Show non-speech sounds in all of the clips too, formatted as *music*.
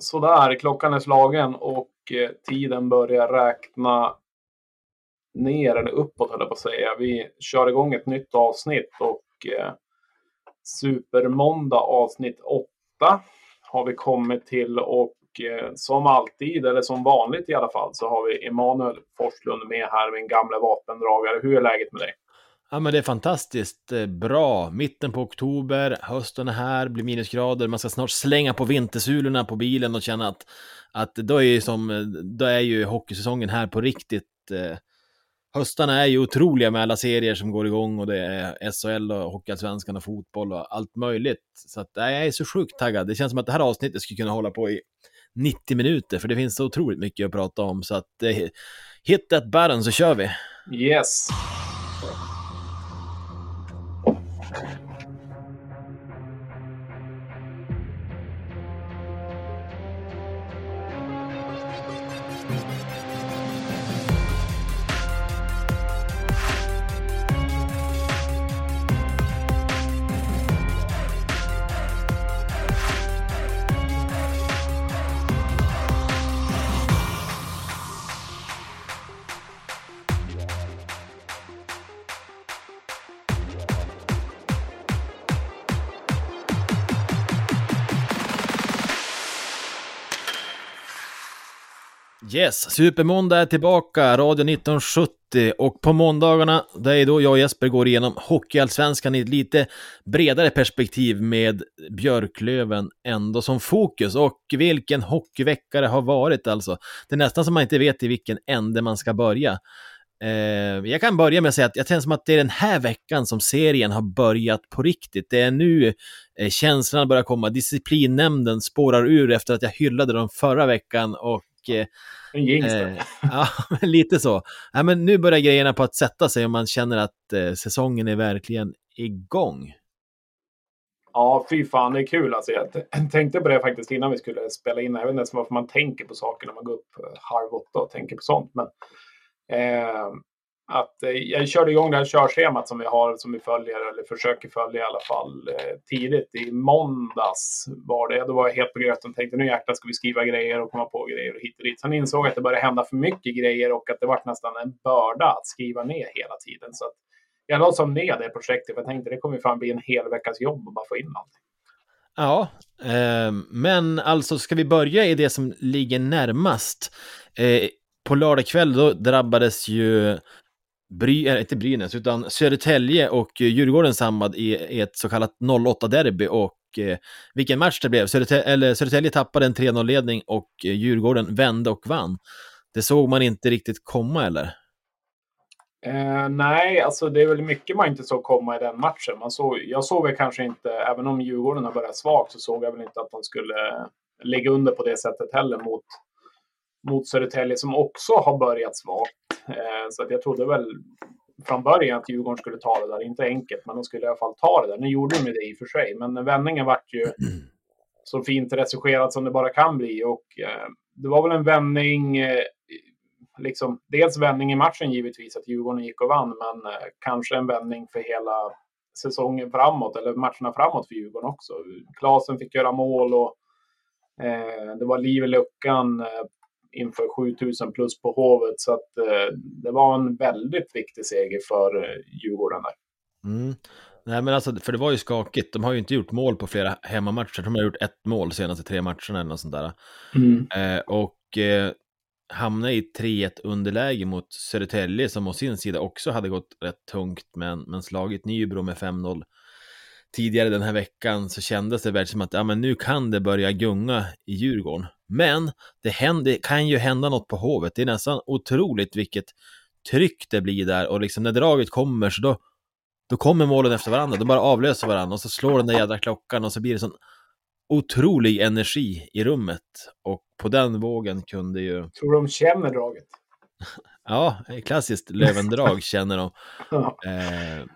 Sådär, klockan är slagen och eh, tiden börjar räkna ner eller uppåt höll jag på att säga. Vi kör igång ett nytt avsnitt och eh, Supermåndag avsnitt 8 har vi kommit till och eh, som alltid, eller som vanligt i alla fall, så har vi Emanuel Forslund med här, min gamla vapendragare. Hur är läget med dig? Ja, men det är fantastiskt eh, bra. Mitten på oktober, hösten är här, blir minusgrader, man ska snart slänga på vintersulorna på bilen och känna att, att då, är ju som, då är ju hockeysäsongen här på riktigt. Eh. Höstarna är ju otroliga med alla serier som går igång och det är SHL och Hockeyallsvenskan och fotboll och allt möjligt. Så att, jag är så sjukt taggad. Det känns som att det här avsnittet skulle kunna hålla på i 90 minuter, för det finns så otroligt mycket att prata om. Så att eh, hit that button så kör vi. Yes. Thank you. Yes, Supermåndag är tillbaka, Radio 1970 och på måndagarna, det är då jag och Jesper går igenom Hockeyallsvenskan i ett lite bredare perspektiv med Björklöven ändå som fokus och vilken hockeyvecka det har varit alltså. Det är nästan som man inte vet i vilken ände man ska börja. Eh, jag kan börja med att säga att jag känner som att det är den här veckan som serien har börjat på riktigt. Det är nu eh, känslorna börjar komma, disciplinnämnden spårar ur efter att jag hyllade dem förra veckan och eh, eh, ja, *laughs* lite så. Ja, men nu börjar grejerna på att sätta sig och man känner att eh, säsongen är verkligen igång. Ja, fy fan, det är kul. Alltså, jag *clears throat* tänkte på det faktiskt innan vi skulle spela in. Jag vet inte ens varför man tänker på saker när man går upp eh, halv åtta och tänker på sånt. Men eh, att eh, jag körde igång det här körschemat som vi har, som vi följer, eller försöker följa i alla fall, eh, tidigt. I måndags var det, då var jag helt på gröten och tänkte nu jäklar ska vi skriva grejer och komma på grejer och hit och dit. Sen insåg jag att det började hända för mycket grejer och att det var nästan en börda att skriva ner hela tiden. Så att jag la som ner det projektet, för jag tänkte det kommer fan bli en hel veckas jobb att bara få in allting. Ja, eh, men alltså ska vi börja i det som ligger närmast. Eh, på lördag kväll då drabbades ju Bry, äh, inte Brynäs, utan Södertälje och eh, Djurgården samlad i, ett så kallat 08-derby och eh, vilken match det blev. Södertälje, eller, Södertälje tappade en 3-0-ledning och eh, Djurgården vände och vann. Det såg man inte riktigt komma, eller? Eh, nej, alltså det är väl mycket man inte såg komma i den matchen. Man såg, jag såg väl kanske inte, även om Djurgården har börjat svagt, så såg jag väl inte att de skulle eh, ligga under på det sättet heller mot, mot Södertälje som också har börjat svagt. Eh, så att jag trodde väl från början att Djurgården skulle ta det där. Inte enkelt, men de skulle i alla fall ta det där. Nu gjorde de det i och för sig, men vändningen vart ju *clears throat* så fint regisserad som det bara kan bli. Och eh, det var väl en vändning, eh, liksom, dels vändning i matchen givetvis, att Djurgården gick och vann, men kanske en vändning för hela säsongen framåt, eller matcherna framåt för Djurgården också. Klasen fick göra mål och det var liv i luckan inför 7000 plus på Hovet. Så att eh, det var en väldigt viktig seger för eh, Djurgården där. Mm. Nej men alltså, för det var ju skakigt. De har ju inte gjort mål på flera hemmamatcher. De har gjort ett mål senaste tre matcherna eller något sånt där. Mm. Eh, och eh, hamnade i 3-1 underläge mot Södertälje som å sin sida också hade gått rätt tungt men, men slagit Nybro med 5-0 tidigare den här veckan så kändes det väl som att ja, men nu kan det börja gunga i Djurgården. Men det, händer, det kan ju hända något på Hovet. Det är nästan otroligt vilket tryck det blir där och liksom när draget kommer så då, då kommer målen efter varandra. De bara avlöser varandra och så slår den där jädra klockan och så blir det sån otrolig energi i rummet. Och på den vågen kunde ju... Tror de känner draget? *laughs* ja, klassiskt Lövendrag känner de. *laughs* Eh,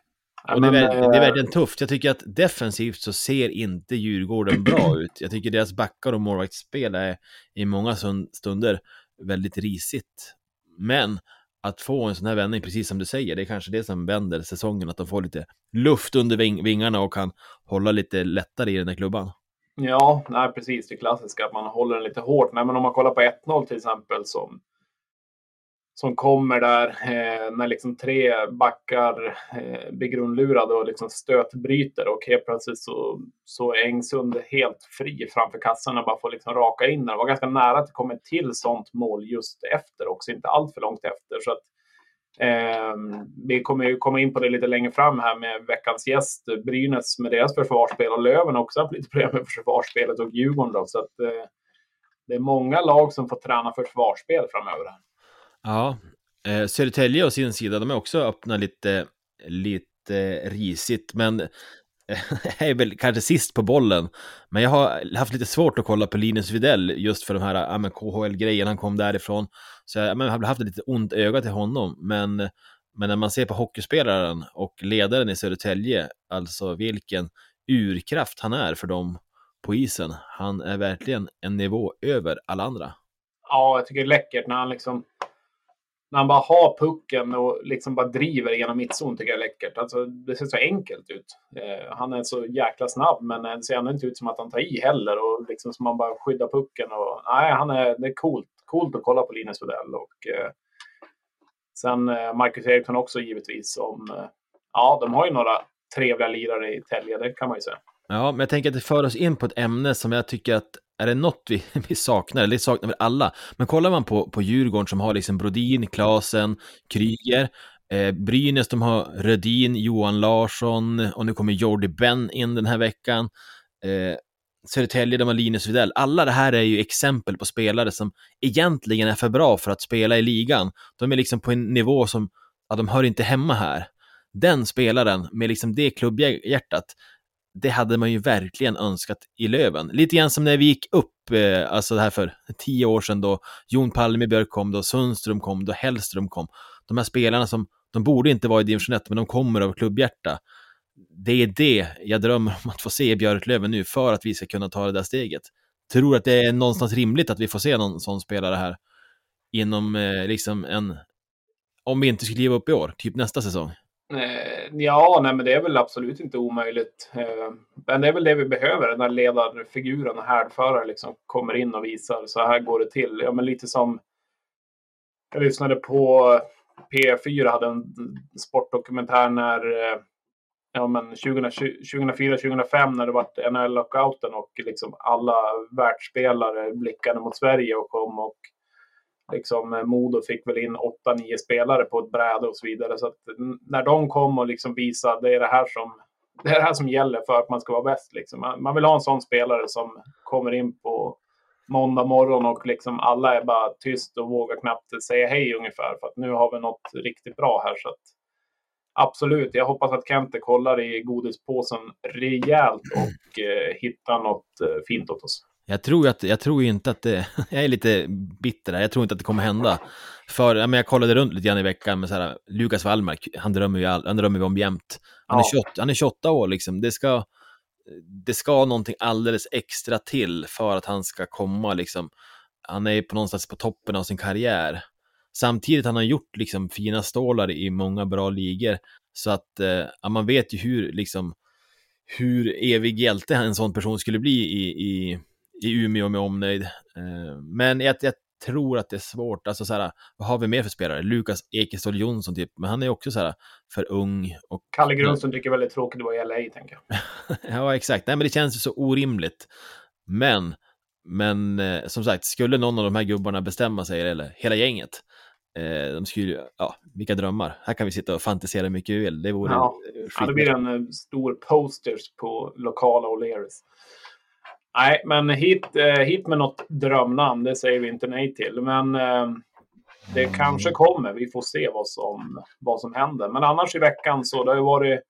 och det, är, det är eh, verkligen tufft. Jag tycker att defensivt så ser inte Djurgården bra *clears throat* ut. Jag tycker deras backar och målvaktsspel är i många stunder väldigt risigt. Men att få en sån här vändning, precis som du säger, det är kanske det som vänder säsongen, att de får lite luft under ving vingarna och kan hålla lite lättare i den här klubban. Ja, nej, precis. Det klassiska att man håller den lite hårt. Nej, men om man kollar på 1-0 till exempel som, som kommer där eh, när liksom tre backar eh, blir grundlurade och liksom stötbryter och helt plötsligt så, så är Engsund helt fri framför kassan och bara får liksom raka in den. Det var ganska nära att det kom ett till sånt mål just efter också, inte allt för långt efter. Så att, Eh, vi kommer ju komma in på det lite längre fram här med veckans gäst, Brynäs med deras försvarsspel och Löven också haft lite problem med försvarsspelet och Djurgården. Då, så att, eh, det är många lag som får träna försvarsspel framöver. Ja, eh, Södertälje å sin sida, de är också öppna lite, lite risigt, men eh, *laughs* är väl kanske sist på bollen, men jag har haft lite svårt att kolla på Linus Widell just för de här ja, KHL-grejen, han kom därifrån. Så jag, men, jag har haft lite ont öga till honom, men, men när man ser på hockeyspelaren och ledaren i Södertälje, alltså vilken urkraft han är för dem på isen. Han är verkligen en nivå över alla andra. Ja, jag tycker det är läckert när han liksom när han bara har pucken och liksom bara driver genom mittzon tycker jag är läckert. Alltså, det ser så enkelt ut. Eh, han är så jäkla snabb, men eh, det ser ändå inte ut som att han tar i heller och liksom som man bara skyddar pucken. Och, nej, han är, det är coolt. Coolt att kolla på Linus Widell och eh, sen eh, Marcus Eriksson också givetvis. Som, eh, ja, de har ju några trevliga lirare i Tälje, det kan man ju säga. Ja, men jag tänker att det för oss in på ett ämne som jag tycker att är det något vi, *laughs* vi saknar, eller det saknar väl alla, men kollar man på, på Djurgården som har liksom Brodin, Klasen, Kryger, eh, Brynäs, de har Rödin, Johan Larsson och nu kommer Jordi Ben in den här veckan. Eh, Södertälje, de har Linus Widell. Alla det här är ju exempel på spelare som egentligen är för bra för att spela i ligan. De är liksom på en nivå som, ja, de hör inte hemma här. Den spelaren med liksom det klubbhjärtat, det hade man ju verkligen önskat i Löven. Lite grann som när vi gick upp, eh, alltså det här för tio år sedan då Jon Palmebjörk kom, då Sundström kom, då Hellström kom. De här spelarna som, de borde inte vara i division 1, men de kommer av klubbhjärta. Det är det jag drömmer om att få se i Björklöven nu för att vi ska kunna ta det där steget. Tror att det är någonstans rimligt att vi får se någon sån spelare här inom eh, liksom en, om vi inte skulle kliva upp i år, typ nästa säsong. Eh, ja, nej, men det är väl absolut inte omöjligt. Eh, men det är väl det vi behöver, den här ledarfiguren och härdförare liksom kommer in och visar så här går det till. Ja, men lite som jag lyssnade på P4 hade en sportdokumentär när eh, ja, men 2004-2005 när det var NHL-lockouten och liksom alla världsspelare blickade mot Sverige och kom och liksom eh, Modo fick väl in 8-9 spelare på ett bräde och så vidare. Så att när de kom och liksom visade det är det här som *laughs* det är det här som gäller för att man ska vara bäst. Liksom. Man vill ha en sån spelare som kommer in på måndag morgon och liksom alla är bara tyst och vågar knappt säga hej ungefär för att nu har vi något riktigt bra här. Så att, absolut, jag hoppas att Kente kollar i godispåsen rejält och eh, hittar något eh, fint åt oss. Jag tror, att, jag tror inte att det, *laughs* jag är lite bitter där, jag tror inte att det kommer hända. För jag, jag kollade runt lite grann i veckan med så här, Lukas Wallmark, han drömmer ju all, han drömmer om jämt. Han, ja. är 28, han är 28 år liksom, det ska, det ska någonting alldeles extra till för att han ska komma liksom. Han är på någonstans på toppen av sin karriär. Samtidigt han har gjort liksom fina stålar i många bra ligor. Så att eh, man vet ju hur liksom hur evig hjälte en sån person skulle bli i, i i Umeå med omnöjd. Eh, men jag, jag, tror att det är svårt. Alltså så här, vad har vi mer för spelare? Lukas Ekeståhl Jonsson typ, men han är också så här för ung. Och... Kalle Grundström tycker väldigt tråkigt att vara i LA, tänker jag. *laughs* ja, exakt. Nej, men det känns ju så orimligt. Men, men eh, som sagt, skulle någon av de här gubbarna bestämma sig, eller hela gänget, eh, de skulle ja, vilka drömmar. Här kan vi sitta och fantisera mycket vi vill. Det vore ja, ja, det blir en stor posters på lokala O'Learys. Nej, men hit, eh, hit med något drömnamn, det säger vi inte nej till. Men eh, det kanske kommer. Vi får se vad som, vad som händer. Men annars i veckan så det har ju varit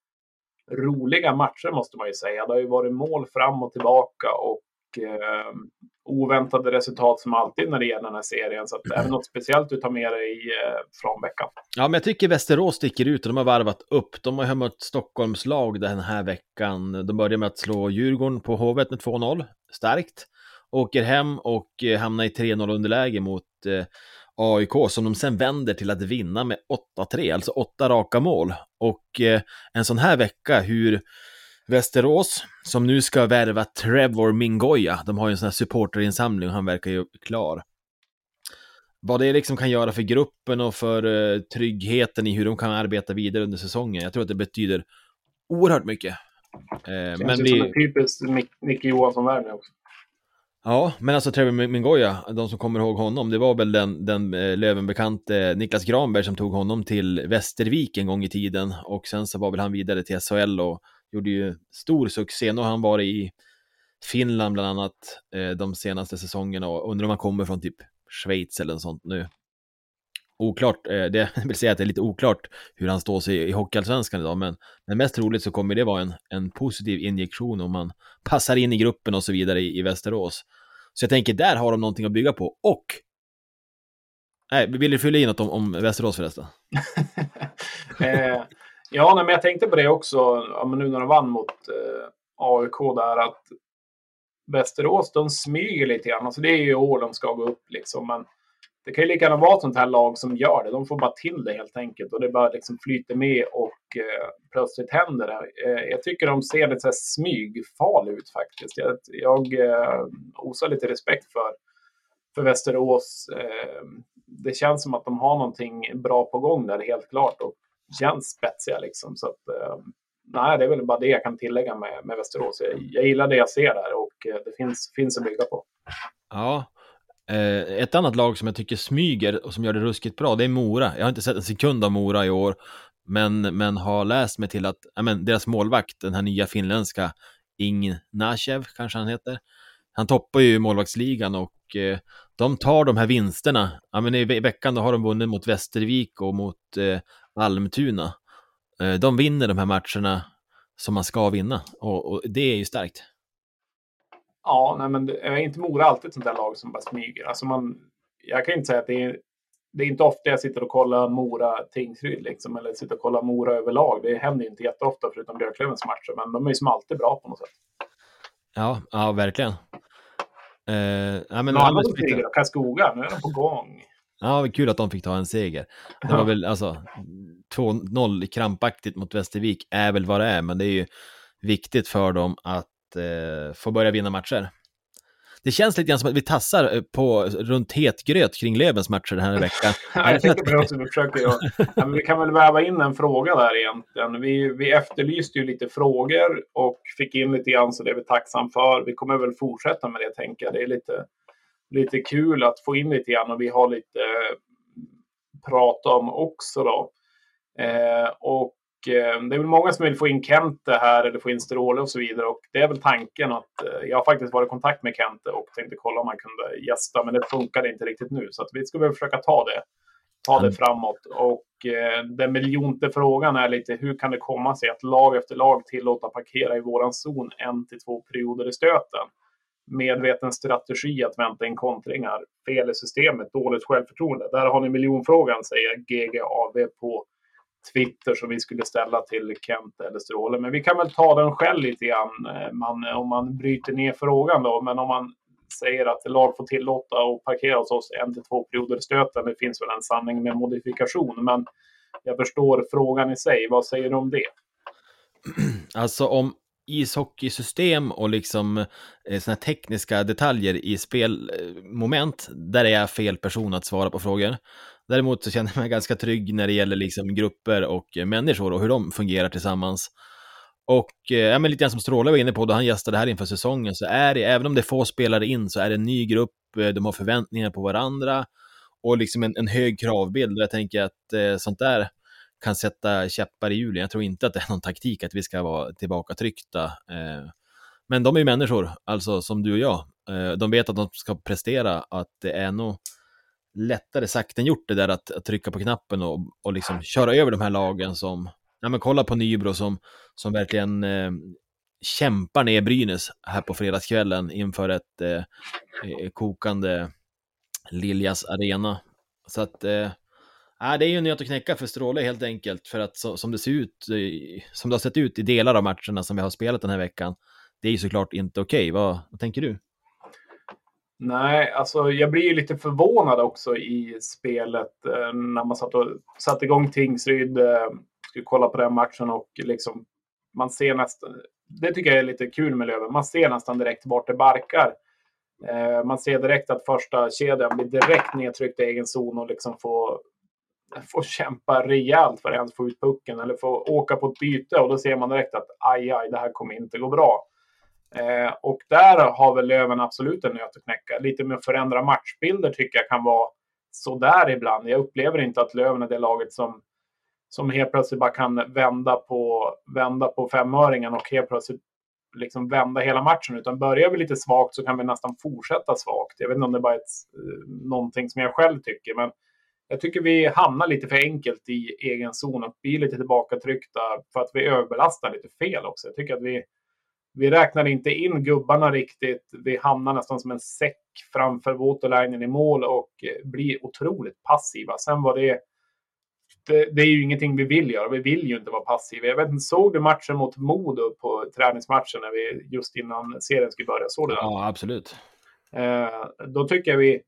roliga matcher måste man ju säga. Det har ju varit mål fram och tillbaka och eh, oväntade resultat som alltid när det gäller den här serien. Så att, är det något speciellt du tar med dig eh, från veckan? Ja, men jag tycker Västerås sticker ut och de har varvat upp. De har mött Stockholmslag den här veckan. De började med att slå Djurgården på Hovet med 2-0, starkt. Åker hem och eh, hamnar i 3-0 underläge mot eh, AIK som de sen vänder till att vinna med 8-3, alltså åtta raka mål. Och eh, en sån här vecka, hur Västerås, som nu ska värva Trevor Mingoya. De har ju en sån här supporterinsamling och han verkar ju klar. Vad det liksom kan göra för gruppen och för uh, tryggheten i hur de kan arbeta vidare under säsongen. Jag tror att det betyder oerhört mycket. Eh, Känns men vi... som en typisk Micke Johansson-värvning också. Ja, men alltså Trevor Mingoya, de som kommer ihåg honom, det var väl den, den eh, Lövenbekante Niklas Granberg som tog honom till Västervik en gång i tiden och sen så var väl han vidare till SHL och gjorde ju stor succé. Nu har han varit i Finland bland annat eh, de senaste säsongerna och undrar om han kommer från typ Schweiz eller något sånt nu. Oklart, eh, det *laughs* vill säga att det är lite oklart hur han står sig i Hockeyallsvenskan idag, men, men mest troligt så kommer det vara en, en positiv injektion om man passar in i gruppen och så vidare i, i Västerås. Så jag tänker, där har de någonting att bygga på. Och Nej, vill du fylla i något om, om Västerås förresten? *laughs* eh, ja, nej, men jag tänkte på det också, ja, men nu när de vann mot eh, AIK där, att Västerås, de smyger lite grann. Alltså det är ju år de ska gå upp liksom, men det kan ju lika gärna vara ett sånt här lag som gör det. De får bara till det helt enkelt och det bara liksom flyter med och eh, plötsligt händer det. Eh, jag tycker de ser lite så här smygfarlig ut faktiskt. Jag, jag eh, osar lite respekt för, för Västerås. Eh, det känns som att de har någonting bra på gång där helt klart och känns spetsiga liksom. Så att, eh, nej, det är väl bara det jag kan tillägga med, med Västerås. Jag, jag gillar det jag ser där och eh, det finns, finns att bygga på. Ja, eh, ett annat lag som jag tycker smyger och som gör det ruskigt bra, det är Mora. Jag har inte sett en sekund av Mora i år, men, men har läst mig till att men, deras målvakt, den här nya finländska Ing Nashev, kanske han heter, han toppar ju målvaktsligan och eh, de tar de här vinsterna. Ja, men i, i veckan då har de vunnit mot Västervik och mot eh, Almtuna. Eh, de vinner de här matcherna som man ska vinna och, och det är ju starkt. Ja, nej, men är inte Mora alltid ett sånt där lag som bara smyger? Alltså man, jag kan inte säga att det är, det är inte ofta jag sitter och kollar Mora-Tingsryd liksom, eller sitter och kollar Mora överlag. Det händer inte jätteofta förutom Björklövens matcher, men de är ju som alltid bra på något sätt. Ja, ja verkligen. Uh, ja, men alla lite... Karlskoga, nu är de på gång. Ja, kul att de fick ta en seger. Det var väl alltså 2-0 krampaktigt mot Västervik är väl vad det är, men det är ju viktigt för dem att eh, få börja vinna matcher. Det känns lite grann som att vi tassar eh, på, runt het gröt kring Lövens matcher den här *laughs* veckan. ja, jag tänkte på det också, vi, försöker, ja. ja, vi kan väl väva in en fråga där egentligen. Vi, vi efterlyste ju lite frågor och fick in lite grann, så det är vi tacksam för. Vi kommer väl fortsätta med det, tänker jag. Det är lite, lite kul att få in lite grann och vi har lite eh, prata om också då. Eh, och Eh, det är väl många som vill få in Kente här eller få in Stråle och så vidare. Och det är väl tanken att jag har faktiskt varit i kontakt med Kente och tänkte kolla om man kunde gästa. Men det funkade inte riktigt nu. Så att vi ska väl försöka ta det, ta det mm. framåt. Och eh, den miljonte frågan är lite hur kan det komma sig att lag efter lag tillåta parkera i våran zon en till två perioder i stöten? Medveten strategi att vänta in kontringar. Fel i systemet, dåligt självförtroende. Där har ni miljonfrågan, säger GGAV på Twitter som vi skulle ställa till Kent eller Stråle. Men vi kan väl ta den själv lite grann eh, man, om man bryter ner frågan då. Men om man säger att lag får tillåta och parkera hos oss en till två perioder i stöten. Det finns väl en sanning med modifikation. Men jag förstår frågan i sig. Vad säger du om det? Alltså om ishockeysystem och liksom eh, såna tekniska detaljer i spelmoment, där är jag fel person att svara på frågor. Däremot så känner jag mig ganska trygg när det gäller liksom grupper och eh, människor och hur de fungerar tillsammans. Och eh, ja, men lite grann som Stråle var inne på då han gästade här inför säsongen, så är det, även om det är få spelare in, så är det en ny grupp, eh, de har förväntningar på varandra och liksom en, en hög kravbild. Jag tänker att eh, sånt där kan sätta käppar i hjulen. Jag tror inte att det är någon taktik att vi ska vara tillbaka tryckta. Eh, men de är ju människor, alltså som du och jag. Eh, de vet att de ska prestera, att det är nog lättare sagt än gjort det där att, att trycka på knappen och, och liksom köra över de här lagen som, ja men kolla på Nybro som, som verkligen eh, kämpar ner Brynäs här på fredagskvällen inför ett eh, eh kokande Liljas arena. Så att, eh, det är ju en nöt att knäcka för Stråle helt enkelt, för att så, som det ser ut, eh, som det har sett ut i delar av matcherna som vi har spelat den här veckan, det är ju såklart inte okej. Okay. Vad, vad tänker du? Nej, alltså jag blir ju lite förvånad också i spelet eh, när man satt och satte igång Tingsryd. Eh, skulle kolla på den matchen och liksom man ser nästan det tycker jag är lite kul med Löven. Man ser nästan direkt vart det barkar. Eh, man ser direkt att första kedjan blir direkt nedtryckt i egen zon och liksom får, får kämpa rejält för att ens få ut pucken eller få åka på ett byte. Och då ser man direkt att aj, aj, det här kommer inte gå bra. Eh, och där har väl Löven absolut en nöt att knäcka. Lite med att förändra matchbilder tycker jag kan vara sådär ibland. Jag upplever inte att Löven är det laget som, som helt plötsligt bara kan vända på, vända på femöringen och helt plötsligt liksom vända hela matchen. Utan börjar vi lite svagt så kan vi nästan fortsätta svagt. Jag vet inte om det är bara ett, eh, någonting som jag själv tycker. Men jag tycker vi hamnar lite för enkelt i egen zon och blir lite tillbakatryckta för att vi överbelastar lite fel också. Jag tycker att vi, vi räknar inte in gubbarna riktigt. Vi hamnar nästan som en säck framför Waterlinen i mål och eh, blir otroligt passiva. Sen var det det, det, är ju ingenting vi vill göra. Vi vill ju inte vara passiva. Jag vet inte, såg du matchen mot Modo på träningsmatchen när vi, just innan serien skulle börja? Såg du den? Ja, absolut. Eh, då tycker jag vi...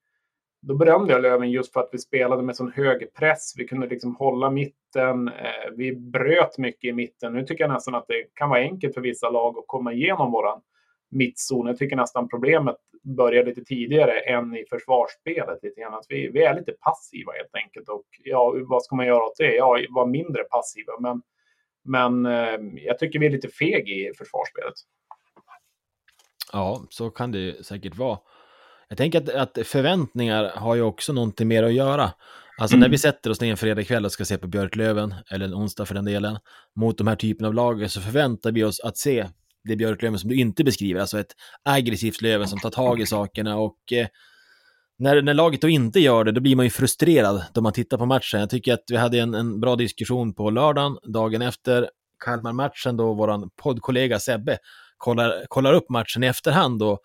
Då berömde jag Löven just för att vi spelade med sån hög press. Vi kunde liksom hålla mitten. Eh, vi bröt mycket i mitten. Nu tycker jag nästan att det kan vara enkelt för vissa lag att komma igenom våran mittzon. Jag tycker nästan problemet börjar lite tidigare än i försvarsspelet. Lite grann. Att vi, vi är lite passiva helt enkelt. Och ja, vad ska man göra åt det? Ja, vara mindre passiva. Men, men eh, jag tycker vi är lite feg i försvarsspelet. Ja, så kan det säkert vara. Jag tänker att, att förväntningar har ju också någonting mer att göra. Alltså mm. när vi sätter oss ner en fredag kväll och ska se på Björklöven, eller en onsdag för den delen, mot de här typen av lag så förväntar vi oss att se det Björklöven som du inte beskriver, alltså ett aggressivt Löven som tar tag i sakerna och eh, när, när laget då inte gör det, då blir man ju frustrerad då man tittar på matchen. Jag tycker att vi hade en, en bra diskussion på lördagen, dagen efter Kalmar-matchen, då vår poddkollega Sebbe kollar, kollar upp matchen i efterhand och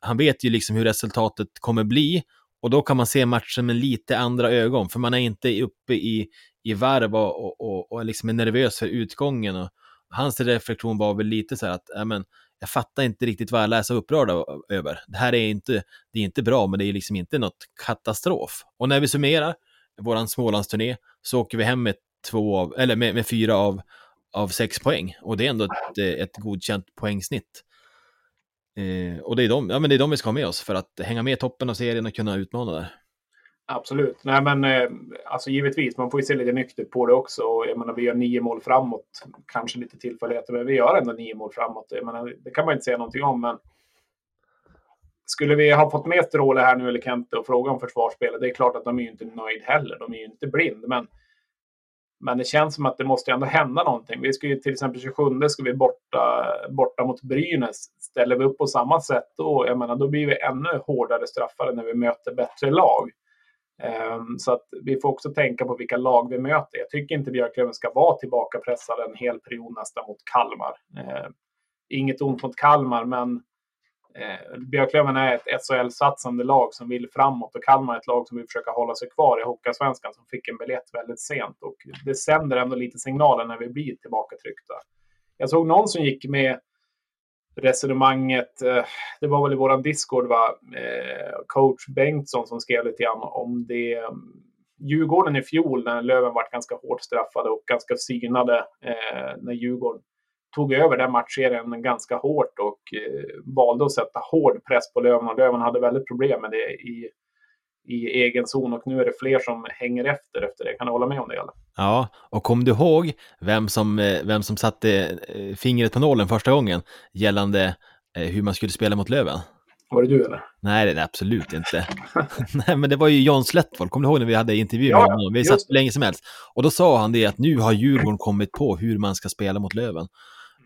han vet ju liksom hur resultatet kommer bli och då kan man se matchen med lite andra ögon, för man är inte uppe i, i varv och, och, och, och liksom är nervös för utgången. Och, hans reflektion var väl lite så här att, ja men, jag fattar inte riktigt vad jag är så upprörd över. Det här är inte, det är inte bra, men det är liksom inte något katastrof. Och när vi summerar våran Smålandsturné så åker vi hem med två av, eller med, med fyra av, av sex poäng. Och det är ändå ett, ett godkänt poängsnitt. Eh, och det är, de, ja, men det är de vi ska ha med oss för att hänga med i toppen av serien och kunna utmana där. Absolut. Nej, men eh, alltså givetvis, man får ju se lite nyktert på det också. Och, jag menar, vi gör nio mål framåt. Kanske lite tillfälligheter, men vi gör ändå nio mål framåt. Jag menar, det kan man inte säga någonting om, men skulle vi ha fått med Stråle här nu, eller Kente, och fråga om försvarsspelet, det är klart att de är ju inte nöjd heller. De är ju inte blind, men, men det känns som att det måste ändå hända någonting. Vi ska ju till exempel 27 ska vi borta, borta mot Brynäs. Ställer vi upp på samma sätt då, jag menar, då blir vi ännu hårdare straffade när vi möter bättre lag. Um, så att vi får också tänka på vilka lag vi möter. Jag tycker inte Björklöven ska vara tillbakapressade en hel period nästan mot Kalmar. Uh, inget ont mot Kalmar, men eh, Björklöven är ett SHL-satsande lag som vill framåt och Kalmar är ett lag som vill försöka hålla sig kvar i Hockeyallsvenskan som fick en biljett väldigt sent. Och det sänder ändå lite signaler när vi blir tillbakatryckta. Jag såg någon som gick med resonemanget. Eh, det var väl i våran Discord, va? Eh, coach Bengtsson som skrev lite grann om det. Mm, Djurgården i fjol när Löven var ganska hårt straffade och ganska synade eh, när Djurgården tog över den matchserien ganska hårt och valde att sätta hård press på Löven. Och Löven hade väldigt problem med det i i egen zon och nu är det fler som hänger efter efter det. Kan du hålla med om det? Eller? Ja, och kom du ihåg vem som, eh, vem som satte eh, fingret på nålen första gången gällande eh, hur man skulle spela mot Löven? Var det du eller? Nej, det är det absolut inte. *laughs* Nej, men det var ju John Slättvold, kommer du ihåg när vi hade intervju med ja, honom? Vi satt hur länge som helst. Och då sa han det att nu har Djurgården kommit på hur man ska spela mot Löven.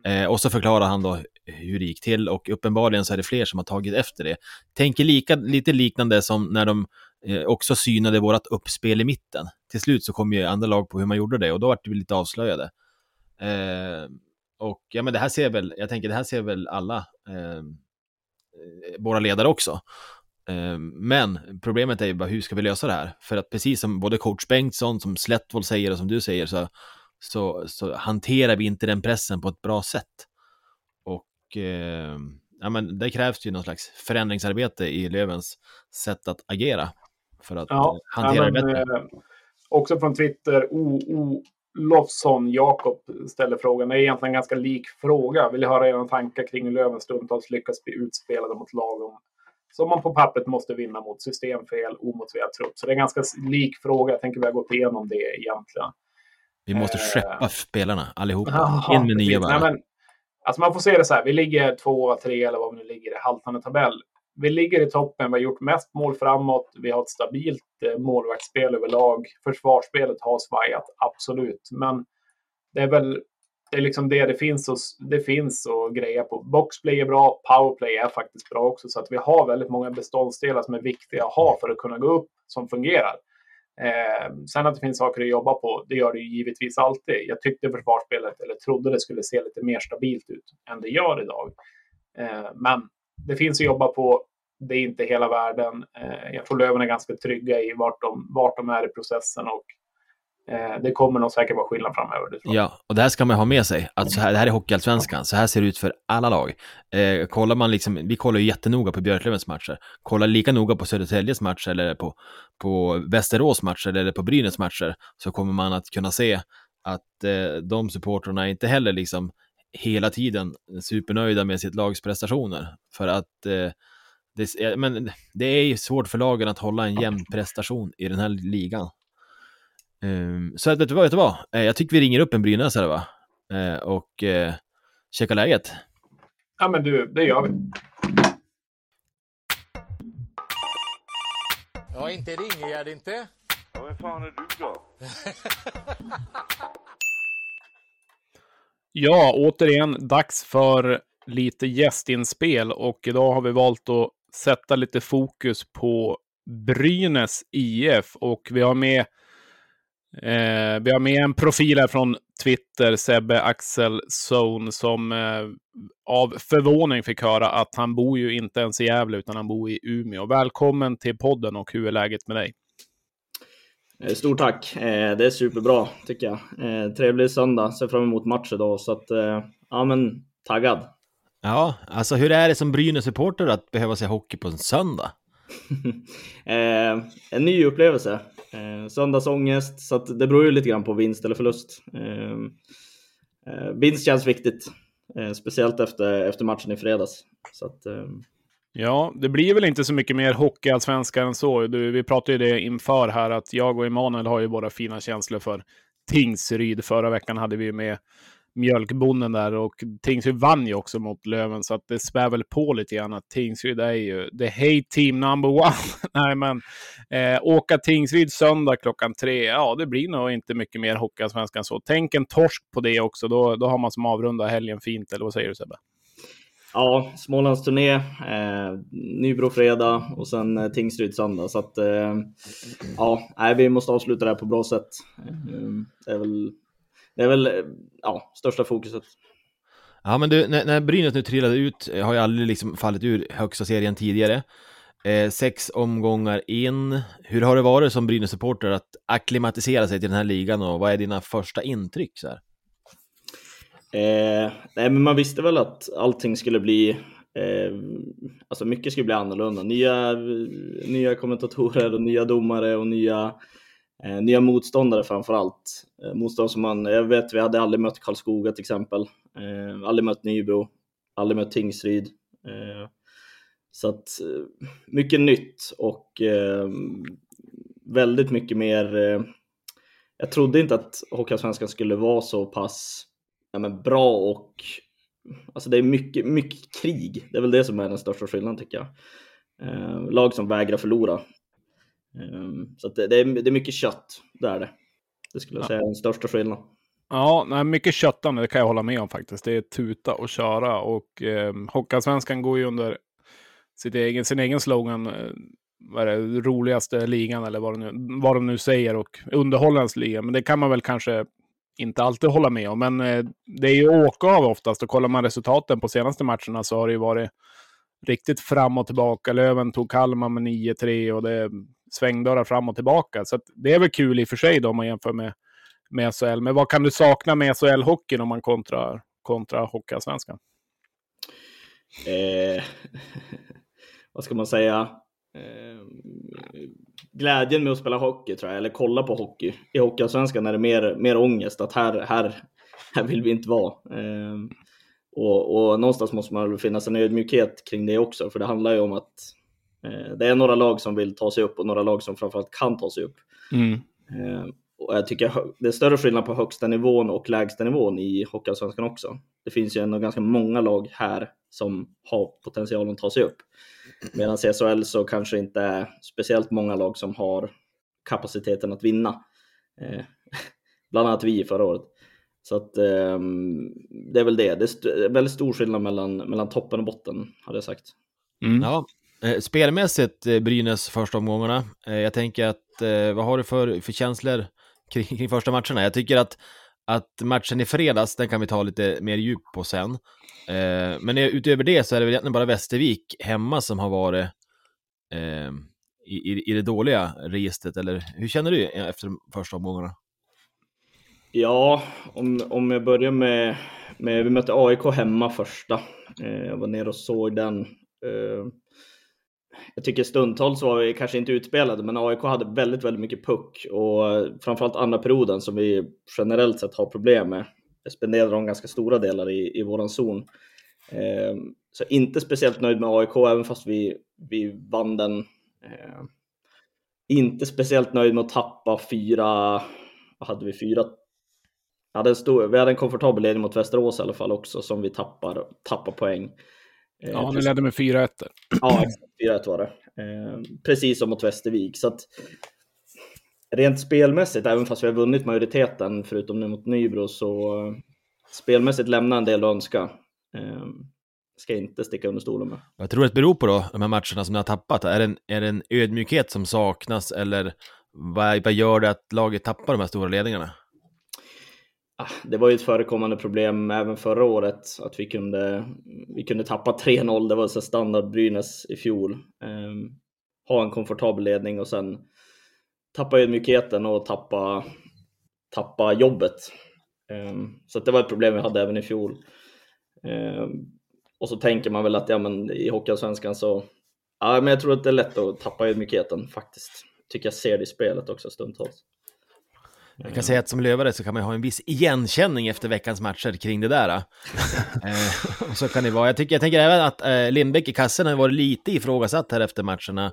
Eh, och så förklarar han då hur det gick till och uppenbarligen så är det fler som har tagit efter det. Tänker lika, lite liknande som när de eh, också synade vårt uppspel i mitten. Till slut så kom ju andra lag på hur man gjorde det och då var vi lite avslöjade. Eh, och ja, men det här ser väl, jag tänker det här ser väl alla eh, våra ledare också. Eh, men problemet är ju bara hur ska vi lösa det här? För att precis som både coach Bengtsson, som Slättvold säger och som du säger så, så, så hanterar vi inte den pressen på ett bra sätt. Och eh, ja, men det krävs ju någon slags förändringsarbete i Lövens sätt att agera för att ja, hantera det bättre. Eh, också från Twitter, o, o, Lofsson Jakob ställer frågan. Det är egentligen en ganska lik fråga. Vill höra era tankar kring hur Löven stundtals lyckas bli utspelade mot lag som man på pappret måste vinna mot systemfel, omotiverad trupp. Så det är en ganska lik fråga. Jag tänker vi har gått igenom det egentligen. Vi måste eh, skeppa spelarna allihopa. Aha, In med nya bara. Nej, men, alltså man får se det så här. Vi ligger två, tre eller vad vi nu ligger i haltande tabell. Vi ligger i toppen. Vi har gjort mest mål framåt. Vi har ett stabilt eh, målvaktsspel överlag. Försvarsspelet har svajat, absolut. Men det är väl det är liksom det det finns, och, det finns på. Boxplay är bra, powerplay är faktiskt bra också. Så att vi har väldigt många beståndsdelar som är viktiga att ha för att kunna gå upp som fungerar. Eh, sen att det finns saker att jobba på, det gör det ju givetvis alltid. Jag tyckte försvarsspelet, eller trodde det skulle se lite mer stabilt ut än det gör idag. Eh, men det finns att jobba på. Det är inte hela världen. Eh, jag tror Löven är ganska trygga i vart de, vart de är i processen och Eh, det kommer nog säkert vara skillnad framöver. Ja, och det här ska man ha med sig. Att så här, det här är Hockeyallsvenskan, så här ser det ut för alla lag. Eh, kollar man liksom, vi kollar ju jättenoga på Björklövens matcher. Kollar lika noga på Södertäljes matcher eller på, på Västerås matcher eller på Brynäs matcher så kommer man att kunna se att eh, de supportrarna inte heller liksom hela tiden supernöjda med sitt lags prestationer. För att eh, det, men det är ju svårt för lagen att hålla en jämn prestation i den här ligan. Um, så vet du vad, vet du vad? Uh, jag tycker vi ringer upp en brynäsare va? Uh, och uh, checkar läget. Ja men du, det gör vi. Ja, inte ringer jag det inte. Ja, vem fan är du då? *laughs* ja, återigen dags för lite gästinspel och idag har vi valt att sätta lite fokus på Brynäs IF och vi har med Eh, vi har med en profil här från Twitter, Sebbe Axel Zone, som eh, av förvåning fick höra att han bor ju inte ens i Gävle, utan han bor i Umeå. Välkommen till podden och hur är läget med dig? Eh, stort tack! Eh, det är superbra tycker jag. Eh, trevlig söndag, ser fram emot match idag, så att ja, men taggad. Ja, alltså hur är det som Brynäs-supporter att behöva se hockey på en söndag? *laughs* eh, en ny upplevelse. Eh, söndagsångest, så att det beror ju lite grann på vinst eller förlust. Eh, eh, vinst känns viktigt, eh, speciellt efter, efter matchen i fredags. Så att, eh, Ja, det blir väl inte så mycket mer hockeyallsvenska än så. Du, vi pratade ju det inför här att jag och Emanuel har ju våra fina känslor för Tingsryd. Förra veckan hade vi med mjölkbonden där och Tingsryd vann ju också mot Löven så att det spär väl på lite grann att Tingsryd är ju the hate team number *laughs* one. Nej men eh, åka Tingsryd söndag klockan tre, ja det blir nog inte mycket mer Hockeyallsvenskan så. Tänk en torsk på det också, då, då har man som avrunda helgen fint, eller vad säger du Sebbe? Ja, Smålandsturné, eh, Nybro fredag och sen eh, Tingsryd söndag. Så att eh, ja, nej, vi måste avsluta det här på bra sätt. Mm. det är väl det är väl ja, största fokuset. Ja, men du, när, när Brynäs nu trillade ut, eh, har ju aldrig liksom fallit ur högsta serien tidigare. Eh, sex omgångar in. Hur har det varit som Brynäs-supporter att acklimatisera sig till den här ligan och vad är dina första intryck? Så här? Eh, nej, men man visste väl att allting skulle bli eh, alltså mycket skulle bli annorlunda. Nya, nya kommentatorer och nya domare och nya Eh, nya motståndare framför allt. Eh, motståndare som man, jag vet vi hade aldrig mött Karlskoga till exempel. Eh, aldrig mött Nybro, aldrig mött Tingsryd. Eh, så att eh, mycket nytt och eh, väldigt mycket mer. Eh, jag trodde inte att Hockeyallsvenskan skulle vara så pass ja, men bra och alltså det är mycket, mycket krig. Det är väl det som är den största skillnaden tycker jag. Eh, lag som vägrar förlora så det, det, är, det är mycket kött, det är det. Det skulle jag säga är den största skillnaden. Ja, nej, mycket köttande, det kan jag hålla med om faktiskt. Det är tuta och köra och eh, Hockeyallsvenskan går ju under sitt egen, sin egen slogan, eh, vad är det, roligaste ligan eller vad de, nu, vad de nu säger och underhållandets liga. Men det kan man väl kanske inte alltid hålla med om. Men eh, det är ju åka av oftast och kollar man resultaten på senaste matcherna så har det ju varit riktigt fram och tillbaka. Löven tog Kalmar med 9-3 och det svängdörrar fram och tillbaka. Så det är väl kul i och för sig då om man jämför med, med SHL. Men vad kan du sakna med SHL-hockeyn om man kontrar, kontra Hockeyallsvenskan? Eh, *laughs* vad ska man säga? Eh, glädjen med att spela hockey tror jag, eller kolla på hockey. I Hockeyallsvenskan är det mer, mer ångest att här, här, här vill vi inte vara. Eh, och, och någonstans måste man väl finna en ödmjukhet kring det också, för det handlar ju om att det är några lag som vill ta sig upp och några lag som framförallt kan ta sig upp. Mm. Eh, och jag tycker det är större skillnad på högsta nivån och lägsta nivån i Hockeyallsvenskan också. Det finns ju ändå ganska många lag här som har potential att ta sig upp. Medan i SHL så kanske inte är speciellt många lag som har kapaciteten att vinna. Eh, *laughs* bland annat vi förra året. Så att eh, det är väl det. Det är väldigt stor skillnad mellan, mellan toppen och botten, hade jag sagt. Mm. Ja, eh, Eh, spelmässigt eh, Brynäs första omgångarna. Eh, jag tänker att, vad har du för, för känslor kring, kring första matcherna? Jag tycker att, att matchen i fredags, den kan vi ta lite mer djup på sen. Men utöver det så är det väl egentligen bara Västervik hemma som har varit ehm, i, i det dåliga registret, eller hur känner du efter de första omgångarna? Ja, om, om jag börjar med, med, vi mötte AIK hemma första. Jag var nere och såg den. Jag tycker stundtals var vi kanske inte utspelade, men AIK hade väldigt, väldigt mycket puck och eh, framförallt andra perioden som vi generellt sett har problem med. Jag spenderade de ganska stora delar i, i våran zon. Eh, så inte speciellt nöjd med AIK, även fast vi, vi vann den. Eh, inte speciellt nöjd med att tappa fyra, vad hade vi, fyra hade en stor, vi hade en komfortabel ledning mot Västerås i alla fall också som vi tappar, tappar poäng. Eh, ja, ni ledde med 4-1. Ja, 4-1 var det. Eh, precis som mot Västervik. Så att, rent spelmässigt, även fast vi har vunnit majoriteten, förutom nu mot Nybro, så uh, spelmässigt lämnar en del att önska. Ska inte sticka under stolen med. Jag tror det beror på då, de här matcherna som ni har tappat. Är det en, är det en ödmjukhet som saknas eller vad, vad gör det att laget tappar de här stora ledningarna? Ah, det var ju ett förekommande problem även förra året att vi kunde, vi kunde tappa 3-0. Det var så standard Brynäs i fjol. Um, ha en komfortabel ledning och sen tappa ödmjukheten och tappa, tappa jobbet. Um, så det var ett problem vi hade även i fjol. Um, och så tänker man väl att ja, men i Hockeyallsvenskan så ja, men jag tror att det är lätt att tappa ödmjukheten faktiskt. Tycker jag ser det i spelet också stundtals. Jag kan säga att som lövare så kan man ha en viss igenkänning efter veckans matcher kring det där. *laughs* eh, och så kan det vara. Jag, tycker, jag tänker även att eh, Lindbäck i kassen har varit lite ifrågasatt här efter matcherna.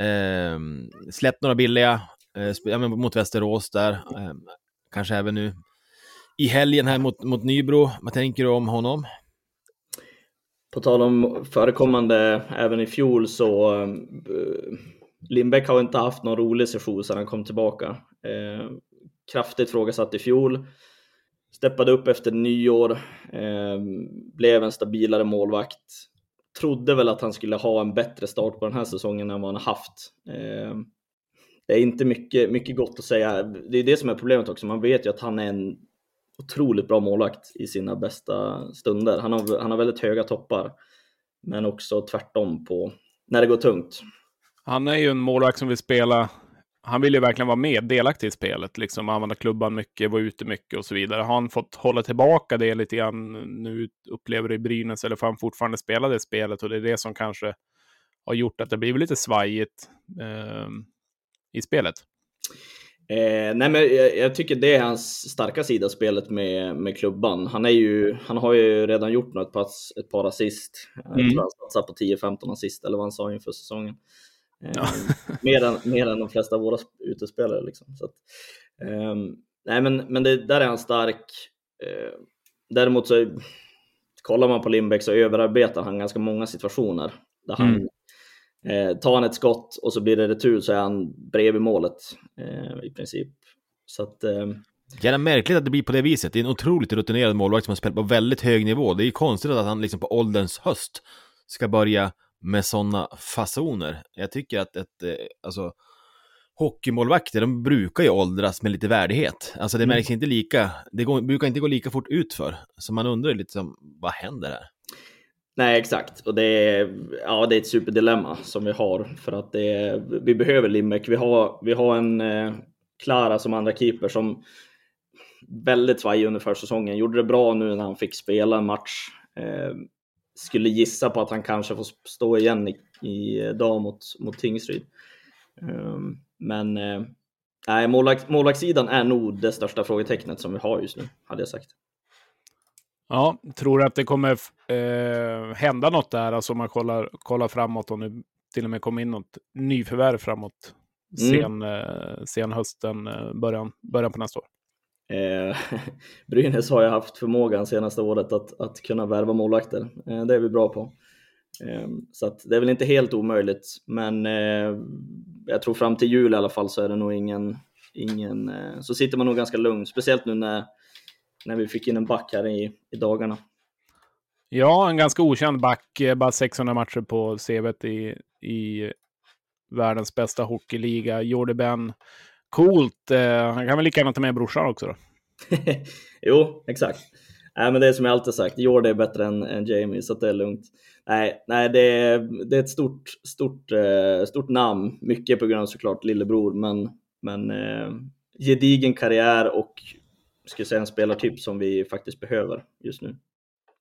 Eh, släppt några billiga eh, mot Västerås där. Eh, kanske även nu i helgen här mot, mot Nybro. Vad tänker du om honom? På tal om förekommande även i fjol så Lindbäck har inte haft någon rolig session sedan han kom tillbaka. Uh, kraftigt frågasatt i fjol. Steppade upp efter nyår, eh, blev en stabilare målvakt. Trodde väl att han skulle ha en bättre start på den här säsongen än vad han har haft. Ehm, det är inte mycket, mycket gott att säga. Det är det som är problemet också. Man vet ju att han är en otroligt bra målvakt i sina bästa stunder. Han har, han har väldigt höga toppar, men också tvärtom på när det går tungt. Han är ju en målvakt som vill spela. Han vill ju verkligen vara med, delaktig i spelet, liksom använda klubban mycket, vara ute mycket och så vidare. Har han fått hålla tillbaka det lite grann nu, upplever det i Brynäs, eller får han fortfarande spela det spelet? Och det är det som kanske har gjort att det blivit lite svajigt eh, i spelet. Eh, nej men jag, jag, tycker det är hans starka sida, spelet med, med klubban. Han, är ju, han har ju redan gjort något, ett par, ett par assist. Mm. Jag tror han satsar på 10-15 assist, eller vad han sa inför säsongen. Eh, ja. *laughs* mer, än, mer än de flesta av våra utespelare. Liksom. Så att, eh, nej men, men det, där är han stark. Eh, däremot så kollar man på Lindbäck så överarbetar han ganska många situationer. Där han mm. Eh, tar han ett skott och så blir det retur så är han bredvid målet eh, i princip. Så att... Eh... Gärna märkligt att det blir på det viset. Det är en otroligt rutinerad målvakt som har spelat på väldigt hög nivå. Det är ju konstigt att han liksom på ålderns höst ska börja med sådana fasoner. Jag tycker att ett, eh, alltså, hockeymålvakter, de brukar ju åldras med lite värdighet. Alltså det mm. märks mm. inte lika, det går, brukar inte gå lika fort utför. Så man undrar lite som, vad händer här? Nej, exakt. Och det är, ja, det är ett superdilemma som vi har för att det är, vi behöver Limbeck. Vi har, vi har en eh, Klara som andra keeper som väldigt svajig under försäsongen. Gjorde det bra nu när han fick spela en match. Eh, skulle gissa på att han kanske får stå igen i, i dag mot, mot Tingsryd. Ehm, men eh, nej, målvakt, målvaktssidan är nog det största frågetecknet som vi har just nu, hade jag sagt. Ja, tror du att det kommer eh, hända något där, alltså om man kollar, kollar framåt och nu till och med kommer in något nyförvärv framåt sen, mm. eh, sen hösten, eh, början, början på nästa år? Eh, *laughs* Brynäs har ju haft förmågan senaste året att, att kunna värva målvakter. Eh, det är vi bra på. Eh, så att det är väl inte helt omöjligt, men eh, jag tror fram till jul i alla fall så är det nog ingen, ingen eh, så sitter man nog ganska lugn, speciellt nu när, när vi fick in en back här i, i dagarna. Ja, en ganska okänd back, eh, bara 600 matcher på CVt i, i världens bästa hockeyliga. Jordi Ben Coolt. Eh, han kan väl lika gärna ta med brorsan också då? *laughs* jo, exakt. Nej, men det är som jag alltid sagt, Jordi är bättre än, än Jamie, så det är lugnt. Nej, nej det, är, det är ett stort, stort, eh, stort namn, mycket på grund av såklart lillebror, men, men eh, gedigen karriär och ska säga en spelartyp som vi faktiskt behöver just nu.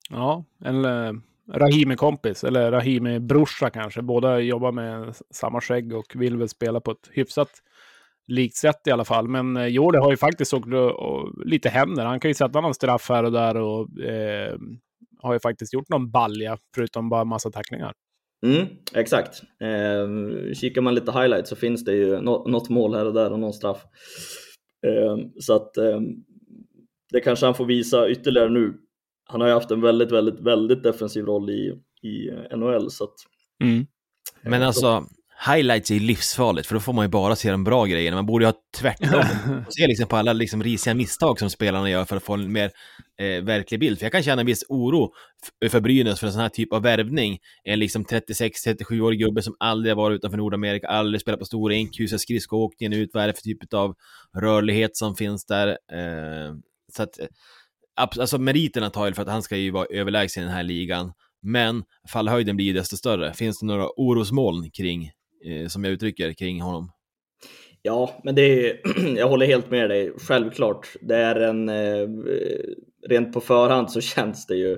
Ja, en eh, Rahimi-kompis, eller Rahimi-brorsa kanske. Båda jobbar med samma skägg och vill väl spela på ett hyfsat likt sätt i alla fall. Men eh, Jordi har ju faktiskt också lite händer. Han kan ju sätta någon straff här och där och eh, har ju faktiskt gjort någon balja, förutom bara massa tacklingar. Mm, exakt. Eh, kikar man lite highlights så finns det ju något mål här och där och någon straff. Eh, så att eh, det kanske han får visa ytterligare nu. Han har ju haft en väldigt, väldigt, väldigt defensiv roll i, i NHL. Så att, mm. Men alltså, highlights är ju livsfarligt, för då får man ju bara se de bra grejerna. Man borde ju ha tvärtom. *laughs* se liksom på alla liksom risiga misstag som spelarna gör för att få en mer eh, verklig bild. För jag kan känna en viss oro för Brynäs för en sån här typ av värvning. En liksom 36-37-årig gubbe som aldrig har varit utanför Nordamerika, aldrig spelat på stor rink, hur ser skridskoåkningen ut, vad är det för typ av rörlighet som finns där? Eh, så att, alltså meriterna tar ju för att han ska ju vara överlägsen i den här ligan. Men fallhöjden blir ju desto större. Finns det några orosmoln kring Eh, som jag uttrycker kring honom. Ja, men det är, *clears throat* jag håller helt med dig. Självklart, det är en, eh, rent på förhand så känns det ju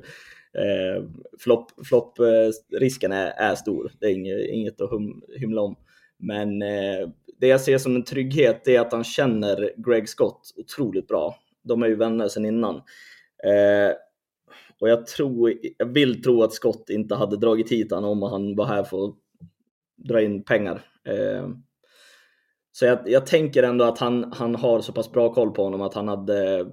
eh, flopp, flopp eh, risken är, är stor. Det är inget, inget att hum, hymla om. Men eh, det jag ser som en trygghet är att han känner Greg Scott otroligt bra. De är ju vänner sedan innan. Eh, och jag, tror, jag vill tro att Scott inte hade dragit hit honom om han var här för att dra in pengar. Eh, så jag, jag, tänker ändå att han, han har så pass bra koll på honom att han hade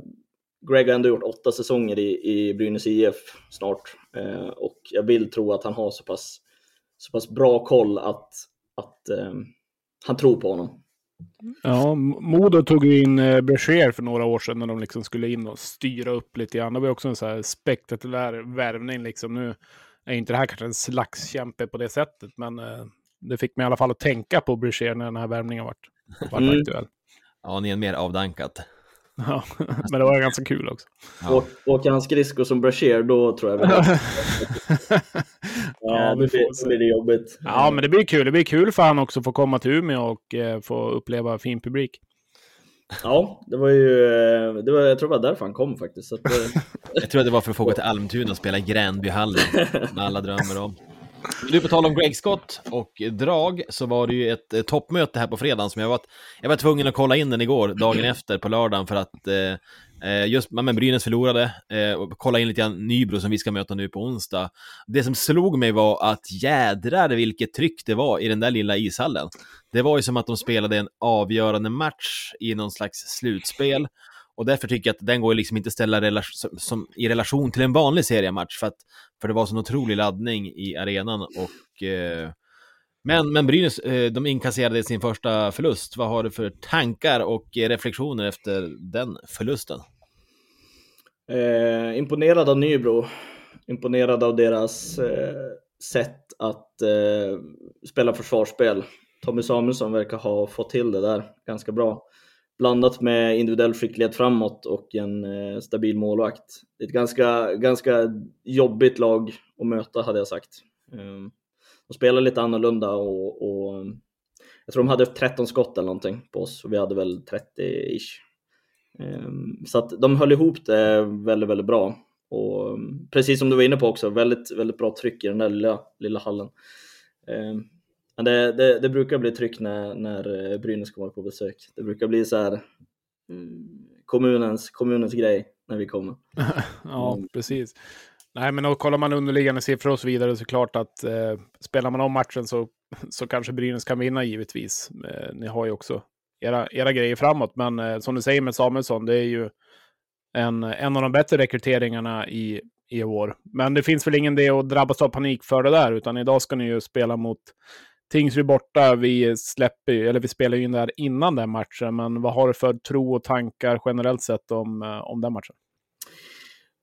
Greg har ändå gjort åtta säsonger i, i Brynäs IF snart eh, och jag vill tro att han har så pass, så pass bra koll att, att eh, han tror på honom. Ja, Modo tog ju in eh, Berger för några år sedan när de liksom skulle in och styra upp lite grann. Det var också en så här spektakulär värvning liksom. Nu är inte det här kanske en slagskämpe på det sättet, men eh, det fick mig i alla fall att tänka på Brichet när den här värmningen vart mm. aktuell. Ja, ni är mer avdankat. Ja, *laughs* men det var ganska kul också. Ja. Åker han skridskor som Brasher, då tror jag *laughs* vi Ja, det blir, blir det jobbigt. Ja, men det blir kul. Det blir kul för han också att få komma till Umeå och eh, få uppleva fin publik. Ja, det var ju, eh, det var, jag tror det var därför han kom faktiskt. Att, eh, *laughs* jag tror att det var för att få gå till Almtuna och spela i Gränbyhallen, med alla drömmer om. Du, på tal om Greg Scott och drag, så var det ju ett eh, toppmöte här på fredagen som jag var, jag var tvungen att kolla in den igår, dagen *clears throat* efter på lördagen, för att eh, eh just, men Brynäs förlorade, eh, och kolla in lite grann Nybro som vi ska möta nu på onsdag. Det som slog mig var att jädrar vilket tryck det var i den där lilla ishallen. Det var ju som att de spelade en avgörande match i någon slags slutspel. Och därför tycker jag att den går liksom inte att ställa relation, som, i relation till en vanlig seriematch, för, att, för det var sån otrolig laddning i arenan. Och, eh, men, men Brynäs, eh, de inkasserade sin första förlust. Vad har du för tankar och reflektioner efter den förlusten? Eh, imponerad av Nybro. Imponerad av deras eh, sätt att eh, spela försvarsspel. Tommy Samuelsson verkar ha fått till det där ganska bra blandat med individuell skicklighet framåt och en eh, stabil målvakt. Det är ett ganska, ganska jobbigt lag att möta hade jag sagt. Ehm, de spelar lite annorlunda och, och, jag tror de hade 13 skott eller någonting på oss och vi hade väl 30-ish. Ehm, så att de höll ihop det väldigt, väldigt bra. Och precis som du var inne på också, väldigt, väldigt bra tryck i den där lilla, lilla hallen. Ehm, men det, det, det, brukar bli tryck när, när Brynäs kommer på besök. Det brukar bli så här mm, kommunens, kommunens grej när vi kommer. *laughs* ja, mm. precis. Nej, men och kollar man underliggande siffror och så vidare så är det klart att eh, spelar man om matchen så, *laughs* så kanske Brynäs kan vinna givetvis. Eh, ni har ju också era, era grejer framåt, men eh, som du säger med Samuelsson, det är ju en, en av de bättre rekryteringarna i, i år. Men det finns väl ingen det att drabbas av panik för det där, utan idag ska ni ju spela mot Tingsryd borta. Vi, släpper, eller vi spelar ju in där innan den matchen, men vad har du för tro och tankar generellt sett om, eh, om den matchen?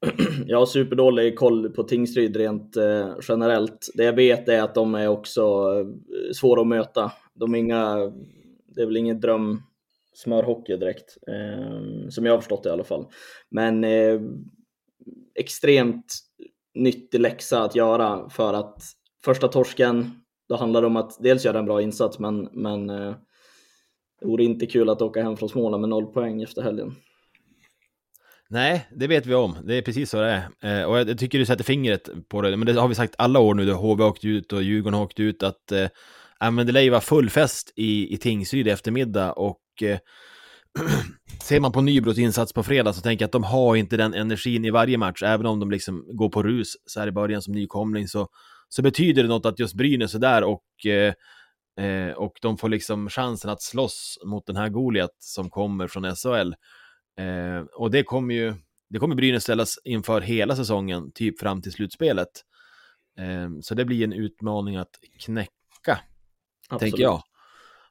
*clears throat* Jag har superdålig koll på Tingsryd rent eh, generellt. Det jag vet är att de är också eh, svåra att möta. De är inga, det är väl ingen dröm smörhockey direkt, eh, som jag har förstått det i alla fall. Men eh, extremt nyttig läxa att göra för att första torsken, då handlar det om att dels göra en bra insats, men, men eh, det vore inte kul att åka hem från Småland med noll poäng efter helgen. Nej, det vet vi om. Det är precis så det är. Eh, och jag tycker du sätter fingret på det. Men det har vi sagt alla år nu då HV har åkt ut och Djurgården har åkt ut att eh, men det lär ju vara full fest i, i Tingsryd i eftermiddag och eh, *clears throat* ser man på Nybros insats på fredag så tänker jag att de har inte den energin i varje match, även om de liksom går på rus så här i början som nykomling så, så betyder det något att just Brynäs är där och, eh, eh, och de får liksom chansen att slåss mot den här Goliat som kommer från SHL. Eh, och det kommer ju, det kommer Brynäs ställas inför hela säsongen, typ fram till slutspelet. Eh, så det blir en utmaning att knäcka, Absolut. tänker jag.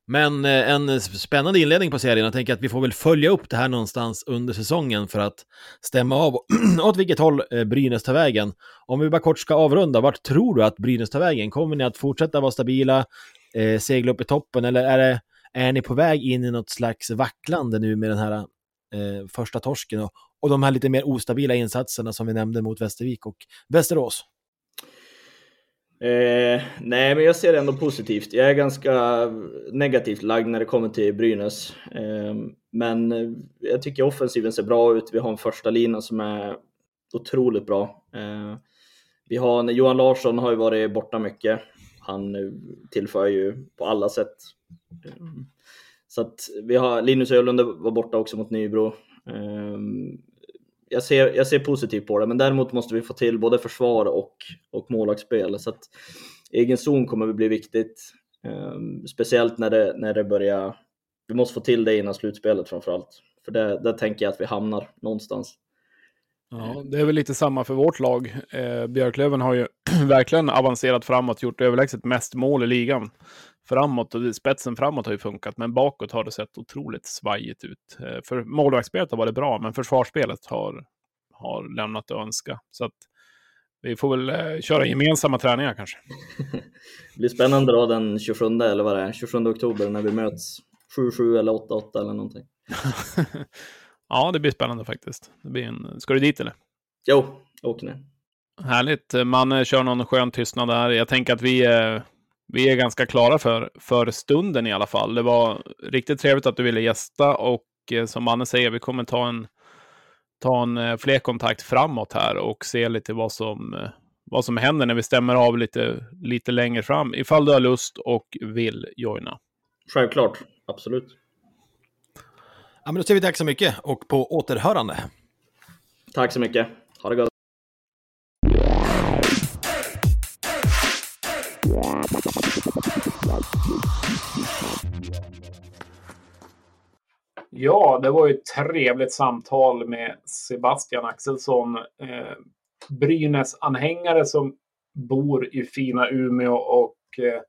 Men eh, en spännande inledning på serien. Jag tänker att vi får väl följa upp det här någonstans under säsongen för att stämma av *clears throat* åt vilket håll eh, Brynäs tar vägen. Om vi bara kort ska avrunda, vart tror du att Brynäs tar vägen? Kommer ni att fortsätta vara stabila, eh, segla upp i toppen eller är, det, är ni på väg in i något slags vacklande nu med den här eh, första torsken och, och de här lite mer ostabila insatserna som vi nämnde mot Västervik och Västerås? Eh, nej, men jag ser det ändå positivt. Jag är ganska negativt lagd när det kommer till Brynäs. Eh, men jag tycker offensiven ser bra ut. Vi har en första lina som är otroligt bra. Eh, vi har, Johan Larsson har ju varit borta mycket. Han eh, tillför ju på alla sätt. Eh, så att vi har, Linus Ölund var borta också mot Nybro. Ehm, jag ser, jag ser positivt på det, men däremot måste vi få till både försvar och, och målvaktsspel. Så att egen zon kommer att bli viktigt. eh, speciellt när det, när det börjar... Vi måste få till det innan slutspelet framförallt. För det, där tänker jag att vi hamnar någonstans. Ja, det är väl lite samma för vårt lag. Eh, Björklöven har ju *clears throat* verkligen avancerat framåt, gjort överlägset mest mål i ligan framåt och spetsen framåt har ju funkat, men bakåt har det sett otroligt svajigt ut. Eh, för målvaktsspelet har varit bra, men försvarsspelet har, har lämnat att önska. Så att vi får väl eh, köra gemensamma träningar kanske. det *laughs* blir spännande då den 27 eller vad det är, 27 oktober när vi möts 7-7 eller 8-8 eller någonting. *laughs* ja, det blir spännande faktiskt. Det blir en... Ska du dit eller? Jo, åker ner. Härligt. Man eh, kör någon skön tystnad där. Jag tänker att vi vi är ganska klara för, för stunden i alla fall. Det var riktigt trevligt att du ville gästa och eh, som Manne säger, vi kommer ta en, ta en eh, fler kontakt framåt här och se lite vad som, eh, vad som händer när vi stämmer av lite, lite längre fram, ifall du har lust och vill joina. Självklart, absolut. Ja, men då säger vi tack så mycket och på återhörande. Tack så mycket. Ha det gott. Ja, det var ju ett trevligt samtal med Sebastian Axelsson. Eh, Brynäs-anhängare som bor i fina Umeå och eh,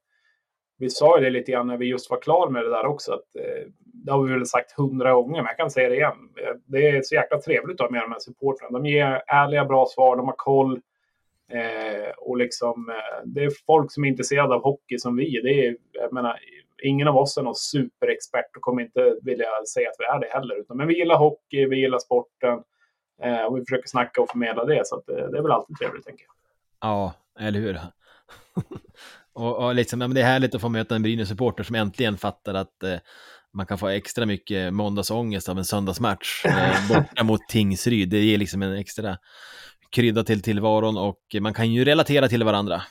vi sa ju det lite grann när vi just var klar med det där också. Att, eh, det har vi väl sagt hundra gånger, men jag kan säga det igen. Eh, det är så jäkla trevligt att ha med de här supportrarna. De ger ärliga, bra svar, de har koll. Eh, och liksom, eh, det är folk som är intresserade av hockey som vi. Det är, jag menar, ingen av oss är någon superexpert och kommer inte vilja säga att vi är det heller. Utan, men vi gillar hockey, vi gillar sporten eh, och vi försöker snacka och förmedla det. Så att, eh, det är väl alltid trevligt, tänker jag. Ja, eller hur? *laughs* och, och liksom, ja, men det är härligt att få möta en Brynäs-supporter som äntligen fattar att eh, man kan få extra mycket måndagsångest av en söndagsmatch eh, *laughs* borta mot Tingsryd. Det ger liksom en extra krydda till tillvaron och man kan ju relatera till varandra.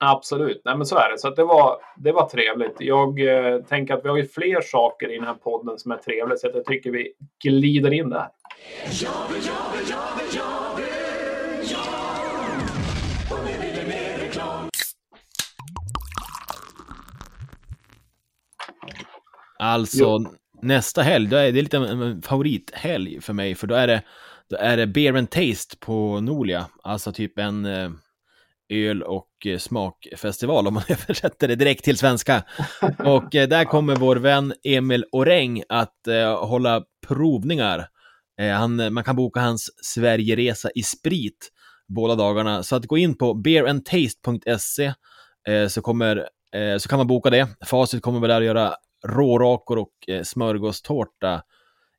Absolut, nej men så är det. Så det, var, det var trevligt. Jag eh, tänker att vi har ju fler saker i den här podden som är trevligt, så jag tycker vi glider in där. Alltså, jo. nästa helg, då är det lite en favorithelg för mig, för då är det, då är det Beer and Taste på Nolia, alltså typ en eh, öl och eh, smakfestival om man *laughs* översätter det direkt till svenska. Och eh, där kommer vår vän Emil Oräng att eh, hålla provningar. Eh, han, eh, man kan boka hans Sverigeresa i sprit båda dagarna. Så att gå in på beerandtaste.se eh, så, kommer, så kan man boka det. Facit kommer väl där att göra rårakor och eh, smörgåstårta.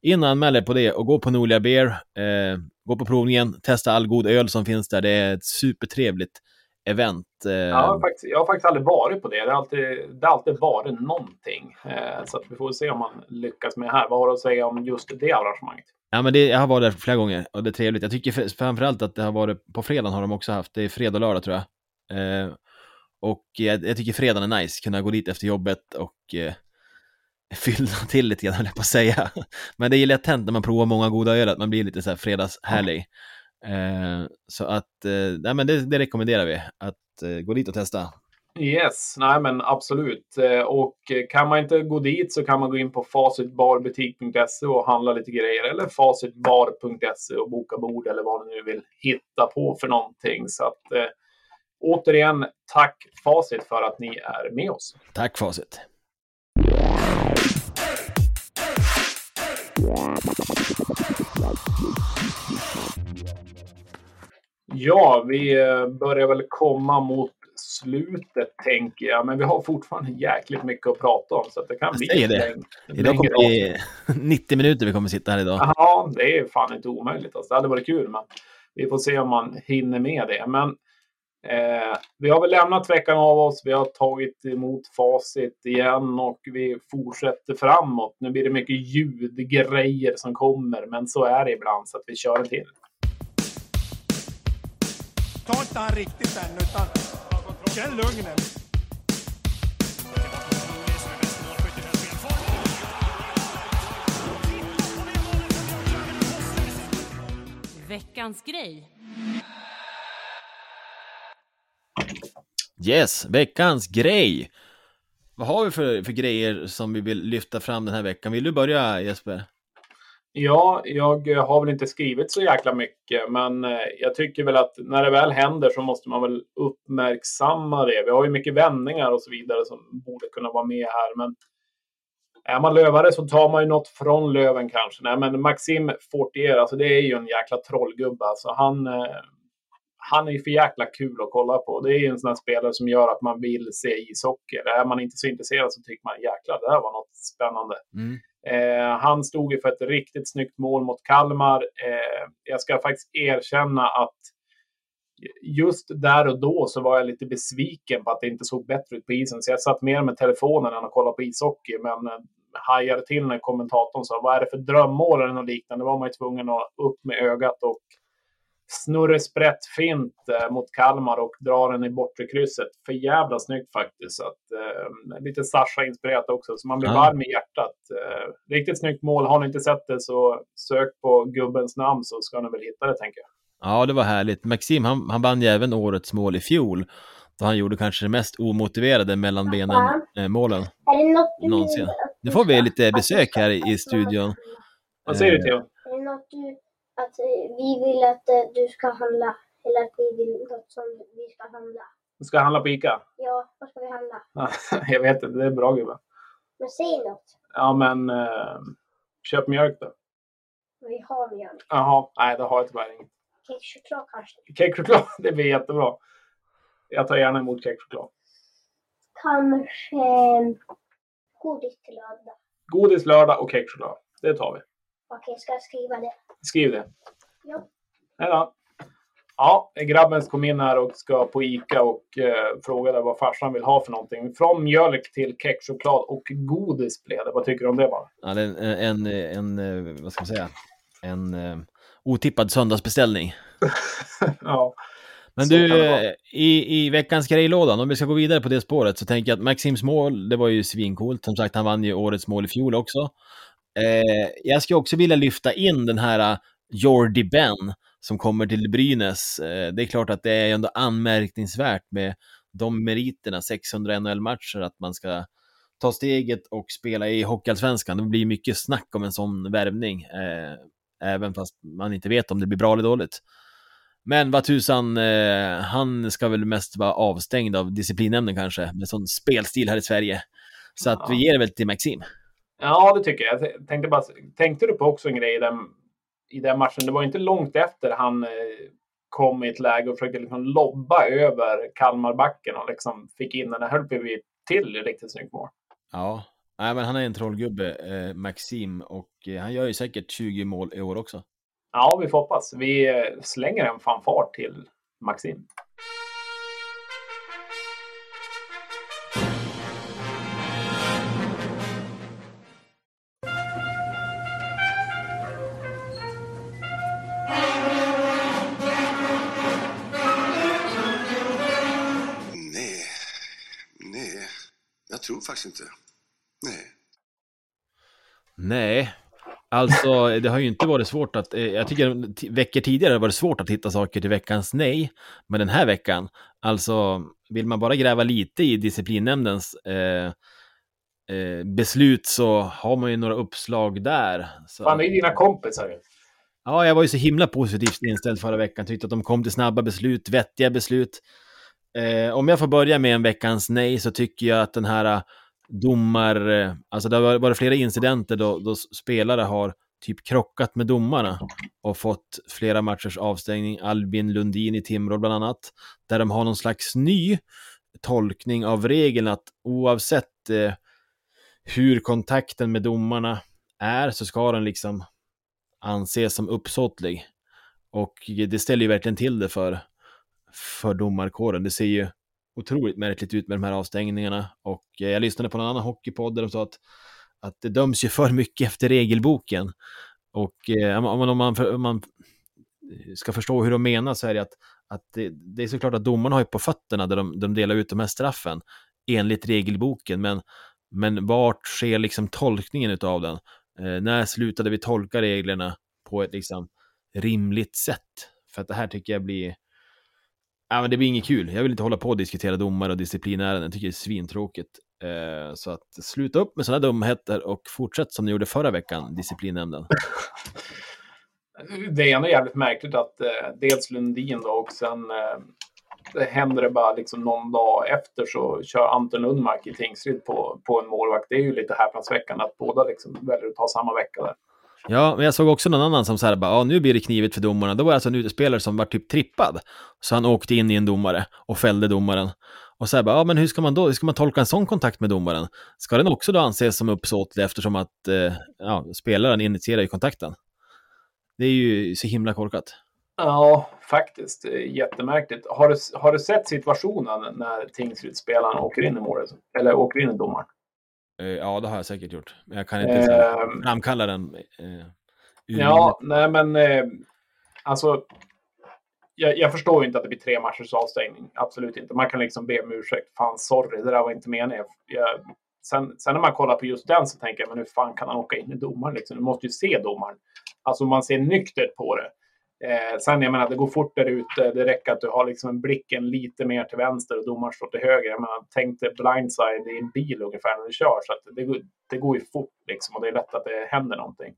In och anmäl er på det och gå på Nolia Beer, eh, gå på provningen, testa all god öl som finns där. Det är ett supertrevligt event. Eh... Ja, faktiskt, jag har faktiskt aldrig varit på det. Det har alltid, det har alltid varit någonting. Eh, så att vi får se om man lyckas med det här. Vad har du att säga om just det arrangemanget? Ja, men det, jag har varit där flera gånger och det är trevligt. Jag tycker framförallt att det har varit på fredagen har de också haft. Det är fredag och lördag tror jag. Eh, och jag, jag, tycker fredagen är nice, kunna gå dit efter jobbet och eh, *laughs* fylla till lite grann, höll jag på att säga. Men det är lätt hänt när man provar många goda öl, att man blir lite så här fredagshärlig. Eh, så att, eh, nej men det, det, rekommenderar vi, att eh, gå dit och testa. Yes, nej men absolut. Eh, och kan man inte gå dit så kan man gå in på facitbarbutik.se och handla lite grejer eller facitbar.se och boka bord eller vad ni nu vill hitta på för någonting. Så att eh, återigen, tack Facit för att ni är med oss. Tack Facit. Ja, vi eh, börjar väl komma mot slutet tänker jag. Men vi har fortfarande jäkligt mycket att prata om. Så det kan bli det. Läng- idag kommer det 90 *laughs* minuter vi kommer sitta här idag. Ja, det är fan inte omöjligt. Alltså. Det hade varit kul, men vi får se om man hinner med det. Men eh, vi har väl lämnat veckan av oss. Vi har tagit emot facit igen och vi fortsätter framåt. Nu blir det mycket ljudgrejer som kommer, men så är det ibland så att vi kör till ta inte han riktigt än, utan känn lugnet. Veckans grej. Yes, veckans grej. Vad har vi för, för grejer som vi vill lyfta fram den här veckan? Vill du börja Jesper? Ja, jag har väl inte skrivit så jäkla mycket, men eh, jag tycker väl att när det väl händer så måste man väl uppmärksamma det. Vi har ju mycket vändningar och så vidare som borde kunna vara med här, men är man lövare så tar man ju något från löven kanske. Nej, men Maxim Fortier, alltså det är ju en jäkla trollgubbe. Alltså han, eh, han är ju för jäkla kul att kolla på. Det är en sån här spelare som gör att man vill se ishockey. Är man inte så intresserad så tycker man jäklar, det här var något spännande. Mm. Eh, han stod ju för ett riktigt snyggt mål mot Kalmar. Eh, jag ska faktiskt erkänna att just där och då så var jag lite besviken på att det inte såg bättre ut på isen. Så jag satt mer med telefonen än att kolla på ishockey. Men eh, hajade till när kommentatorn sa vad är det för drömmål eller något liknande. Då var man ju tvungen att upp med ögat och snurre sprätt fint eh, mot Kalmar och drar den i bortre krysset. För jävla snyggt faktiskt. Så att, eh, lite Sasha-inspirerat också, så man blir ja. varm i hjärtat. Eh, riktigt snyggt mål. Har ni inte sett det så sök på gubbens namn så ska ni väl hitta det, tänker jag. Ja, det var härligt. Maxim, han, han vann ju även årets mål i fjol. Då han gjorde kanske det mest omotiverade mellan benen eh, någonsin. Nu får vi lite besök här i studion. Vad säger du Theo? Att eh, vi vill att eh, du ska handla. Eller att vi vill något som vi ska handla. Du ska handla på ICA? Ja, vad ska vi handla? *laughs* jag vet inte, det är bra gubbe. Men säg något. Ja, men uh, köp mjölk då. Vi har mjölk. Jaha, nej det har jag tyvärr inget. Kexchoklad kanske? Kexchoklad, *laughs* det blir jättebra. Jag tar gärna emot kexchoklad. Kanske godis till lördag. Godis lördag och kexchoklad. Det tar vi. Okej, ska jag skriva det? Skriv det. Ja. Hejdå. Ja, grabben kom in här och ska på ICA och eh, frågade vad farsan vill ha för någonting. Från mjölk till kexchoklad och godis blev det. Vad tycker du om det bara? Ja, det är en, en, en, eh, vad ska man säga, en uh, otippad söndagsbeställning. *laughs* ja. Men Så du, eh, i, i veckans grejlådan, om vi ska gå vidare på det spåret, så tänker jag att Maxims mål, det var ju svincoolt. Som sagt, han vann ju årets mål i fjol också. Eh, jag skulle också vilja lyfta in den här uh, Jordi Ben som kommer till Brynäs. Eh, det är klart att det är ändå anmärkningsvärt med de meriterna, 600 NHL-matcher, att man ska ta steget och spela i Hockeyallsvenskan. Det blir mycket snack om en sån värvning, eh, även fast man inte vet om det blir bra eller dåligt. Men vad tusan, eh, han ska väl mest vara avstängd av disciplinnämnden kanske, med sån spelstil här i Sverige. Så att vi ger det väl till Maxim. Ja, det tycker jag. Jag tänkte, bara, tänkte du på också en grej i den, i den matchen? Det var inte långt efter han eh, kom i ett läge och försökte liksom lobba över Kalmarbacken och liksom fick in den. Där höll vi till riktigt snyggt mål. Ja, Nej, men han är en trollgubbe, eh, Maxim, och eh, han gör ju säkert 20 mål i år också. Ja, vi får hoppas. Vi eh, slänger en fanfar till Maxim. Tror faktiskt inte. Nej. Nej, alltså det har ju inte varit svårt att, eh, jag tycker veckor tidigare har det varit svårt att hitta saker till veckans nej, men den här veckan, alltså vill man bara gräva lite i disciplinnämndens eh, eh, beslut så har man ju några uppslag där. Så, Fan, det är dina kompisar ju. Ja, jag var ju så himla positivt inställd förra veckan, tyckte att de kom till snabba beslut, vettiga beslut. Eh, om jag får börja med en veckans nej så tycker jag att den här eh, domar, eh, alltså det har varit- varit flera incidenter då, då spelare har typ krockat med domarna och fått flera matchers avstängning. Albin Lundin i Timrå bland annat, där de har någon slags ny tolkning av regeln att oavsett eh, hur kontakten med domarna är så ska den liksom anses som uppsåtlig. Och det ställer ju verkligen till det för, för domarkåren. Det ser ju otroligt märkligt ut med de här avstängningarna. Och eh, jag lyssnade på en annan hockeypodd där de sa att, att det döms ju för mycket efter regelboken. Och eh, om man, om man, ska förstå hur de menar så är det att, att det, det är såklart att domarna har ju på fötterna där de, de delar ut de här straffen enligt regelboken. Men, men vart sker liksom tolkningen av den? Eh, när slutade vi tolka reglerna på ett liksom rimligt sätt? För att det här tycker jag blir... Ja, men det blir inget kul. Jag vill inte hålla på och diskutera domare och disciplinärenden. Jag tycker det är svintråkigt. Eh, så att sluta upp med sådana dumheter och fortsätt som ni gjorde förra veckan, disciplinnämnden. Det är ändå jävligt märkligt att eh, dels Lundin då och sen eh, det händer det bara liksom någon dag efter så kör Anton Lundmark i Tingsryd på, på en målvakt. Det är ju lite häpnadsväckande att båda liksom väljer att ta samma vecka där. Ja, men jag såg också någon annan som så här bara, ja, nu blir det knivigt för domarna. Det var alltså en utespelare som var typ trippad. Så han åkte in i en domare och fällde domaren. Och så här bara, ja, men hur ska man då, hur ska man tolka en sån kontakt med domaren? Ska den också då anses som uppsåtlig eftersom att eh, ja, spelaren initierar ju kontakten? Det är ju så himla korkat. Ja, faktiskt. Jättemärkligt. Har du, har du sett situationen när tingsrättsspelaren åker in i målet? Eller åker in i domaren? Eh, ja, det har jag säkert gjort. Men jag kan inte Ehm, framkalla den. Eh, Ja, nej men eh, alltså. Jag, jag förstår ju inte att det blir tre matchers avstängning. Absolut inte. Man kan liksom be om ursäkt. Fan, sorry, det där var inte meningen. Jag, sen, sen när man kollar på just den så tänker jag, men hur fan kan han åka in i domaren? Liksom? Du måste ju se domaren. Alltså man ser nyktert på det. Eh, sen, jag menar, det går fort där ute. Det räcker att du har liksom blicken lite mer till vänster och domaren står till höger. Jag menar, tänk dig blindside i en bil ungefär när du kör. Så att det, går- det går ju fort liksom och det är lätt att det händer någonting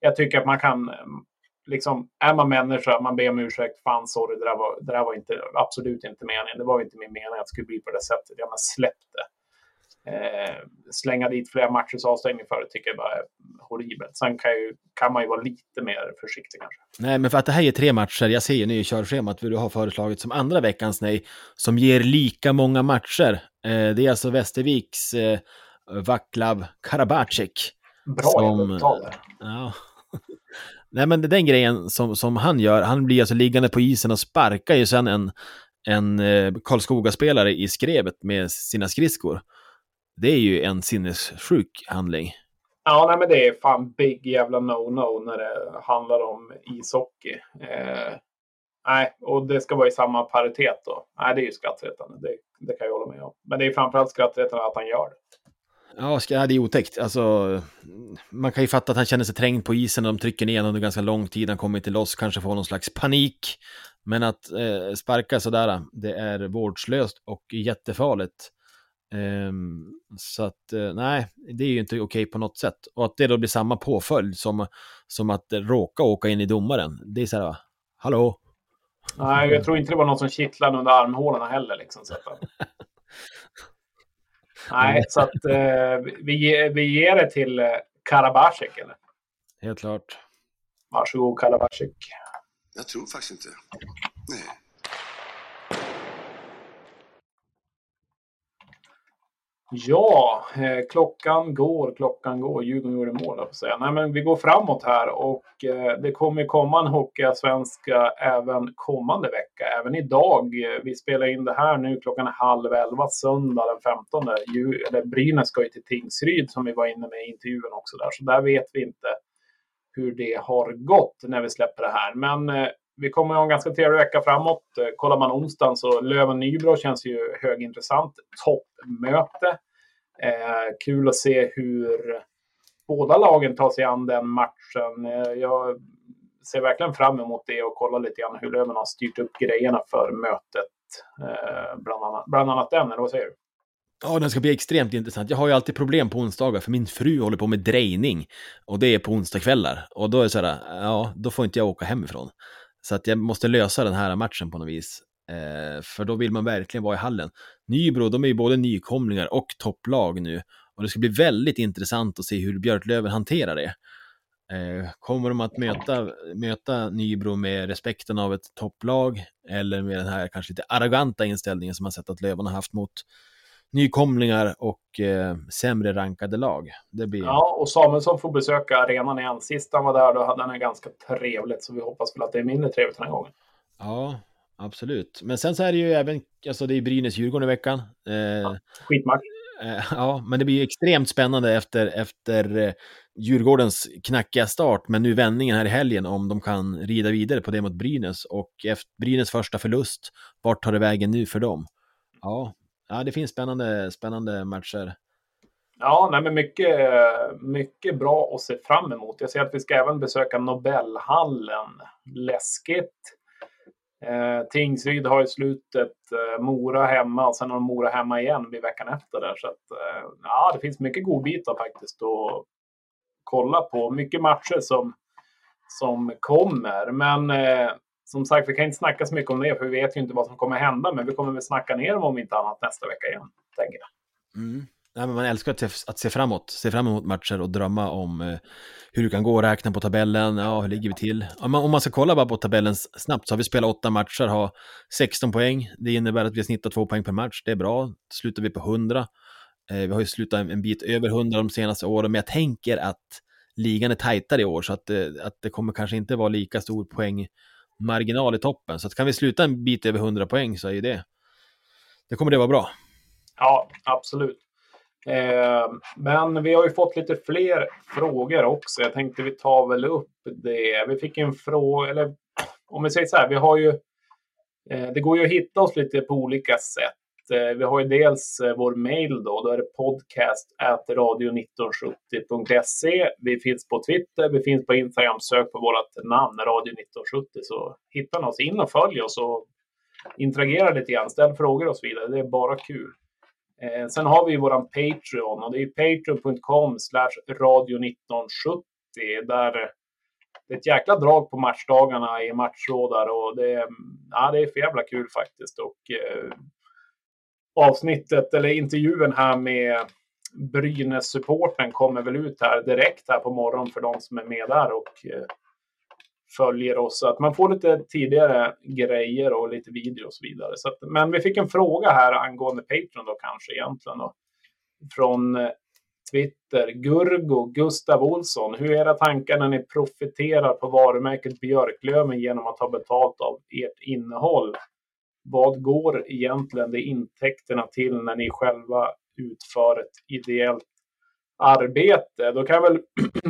jag tycker att man kan, mm, liksom, är man människa, man ber om ursäkt, fan sorry, det där var, det där var inte, absolut inte meningen. Det var inte min mening att det skulle bli på det sättet. Jag menar, släpp det. Eh, slänga dit flera matchers avstängning för det tycker jag bara är horribelt. Sen kan, ju, kan man ju vara lite mer försiktig kanske. Nej, men för att det här är tre matcher, jag ser ju nu i körschemat vad du har föreslagit som andra veckans nej, som ger lika många matcher. Eh, det är alltså Västerviks eh, Vaclav Karabacek. Bra Som-. Ja. *laughs* Nej, men den grejen som, som han gör, han blir alltså liggande på isen och sparkar ju sen en, en eh, Karlskoga-spelare i skrevet med sina skridskor. Det är ju en sinnessjuk handling. Ja, nej, men det är fan big jävla no-no när det handlar om ishockey. Eh, nej, och det ska vara i samma paritet då. Nej, det är ju skrattretande. Det, det kan jag hålla med om. Men det är framförallt skrattretande att han gör det. Ja, det är otäckt. Alltså, man kan ju fatta att han känner sig trängd på isen och de trycker ner honom under ganska lång tid. Han kommer inte loss, kanske får någon slags panik. Men att eh, sparka sådär, det är vårdslöst och jättefarligt. Um, så att, uh, nej, det är ju inte okej på något sätt. Och att det då blir samma påföljd som, som att råka åka in i domaren. Det är så här, hallå? Nej, jag tror inte det var någon som kittlade under armhålorna heller. Liksom, så att, *laughs* nej, så att uh, vi, vi ger det till uh, Karabasek, eller? Helt klart. Varsågod, Karabasek. Jag tror faktiskt inte. Nej. Ja, eh, klockan går, klockan går. Djurgården gjorde mål, jag säga. Nej, men vi går framåt här och eh, det kommer komma en Hockeyallsvenska även kommande vecka. Även idag. Eh, vi spelar in det här nu klockan halv elva söndag den 15. Djur, eller Brynäs ska ju till Tingsryd som vi var inne med i intervjun också där. Så där vet vi inte hur det har gått när vi släpper det här. Men eh, vi kommer ha en ganska trevlig vecka framåt. Eh, kollar man onsdagen så Löven-Nybro känns ju högintressant. Toppmöte. Eh, kul att se hur båda lagen tar sig an den matchen. Eh, jag ser verkligen fram emot det och kollar lite grann hur Löven har styrt upp grejerna för mötet. Eh, bland, annat, bland annat den, eller vad säger du? Ja, den ska bli extremt intressant. Jag har ju alltid problem på onsdagar för min fru håller på med drejning och det är på onsdagskvällar och då är det så här, ja, då får inte jag åka hemifrån. Så att jag måste lösa den här matchen på något vis. Eh, för då vill man verkligen vara i hallen. Nybro, de är ju både nykomlingar och topplag nu. Och det ska bli väldigt intressant att se hur Björklöven hanterar det. Eh, kommer de att möta, möta Nybro med respekten av ett topplag eller med den här kanske lite arroganta inställningen som man sett att Löven har haft mot nykomlingar och eh, sämre rankade lag. Det blir... Ja, och Samuelsson får besöka arenan igen. Sist han var där då hade han ganska trevligt, så vi hoppas väl att det är mindre trevligt den här gången. Ja, absolut. Men sen så är det ju även, alltså det är Brynäs-Djurgården i veckan. Eh, ja, skitmatch. Eh, ja, men det blir extremt spännande efter, efter eh, Djurgårdens knackiga start, men nu vändningen här i helgen om de kan rida vidare på det mot Brynäs och efter Brynäs första förlust, vart tar det vägen nu för dem? Ja, ja, det finns spännande, spännande matcher. Ja, nej, men mycket, mycket bra att se fram emot. Jag ser att vi ska även besöka Nobelhallen. Läskigt. Eh, Tingsryd har i slutet eh, Mora hemma och sen har de Mora hemma igen vid veckan efter där. Så att, eh, ja, det finns mycket godbitar faktiskt att kolla på. Mycket matcher som, som kommer. Men eh, som sagt, vi kan inte snacka så mycket om det, för vi vet ju inte vad som kommer hända. Men vi kommer väl snacka ner dem om inte annat nästa vecka igen, tänker jag. Mm. Nej, men man älskar att se, att se framåt, se fram emot matcher och drömma om eh, hur det kan gå, räkna på tabellen, ja, hur ligger vi till? Om man, om man ska kolla bara på tabellen snabbt så har vi spelat åtta matcher, har 16 poäng. Det innebär att vi har snittat två poäng per match, det är bra. Slutar vi på 100. Eh, vi har ju slutat en, en bit över 100 de senaste åren, men jag tänker att ligan är tajtare i år, så att, eh, att det kommer kanske inte vara lika stor poäng marginal i toppen. Så att kan vi sluta en bit över 100 poäng så är ju det, det kommer det vara bra. Ja, absolut. Eh, men vi har ju fått lite fler frågor också. Jag tänkte vi tar väl upp det. Vi fick en fråga, eller om vi säger så här, vi har ju eh, det går ju att hitta oss lite på olika sätt. Eh, vi har ju dels eh, vår mail då, då är det podcast radio1970.se. Vi finns på Twitter, vi finns på Instagram, sök på vårt namn radio1970 så hittar ni oss in och följ oss och interagera lite grann, ställ frågor och så vidare. Det är bara kul. Eh, sen har vi våran Patreon och det är patreon.com radio 1970 där det är ett jäkla drag på matchdagarna i matchrådar och det, är, ja, det är för jävla kul faktiskt. Och eh, avsnittet eller intervjun här med Brynäs-supporten kommer väl ut här direkt här på morgonen för de som är med där och eh, följer oss. Så att man får lite tidigare grejer och lite video och så vidare. Så att, men vi fick en fråga här angående Patreon då kanske egentligen. Då, från eh, Twitter. Gurgo, Gustav Olsson. Hur är era tankar när ni profiterar på varumärket Björklöven genom att ta betalt av ert innehåll? Vad går egentligen de intäkterna till när ni själva utför ett ideellt arbete? Då kan jag väl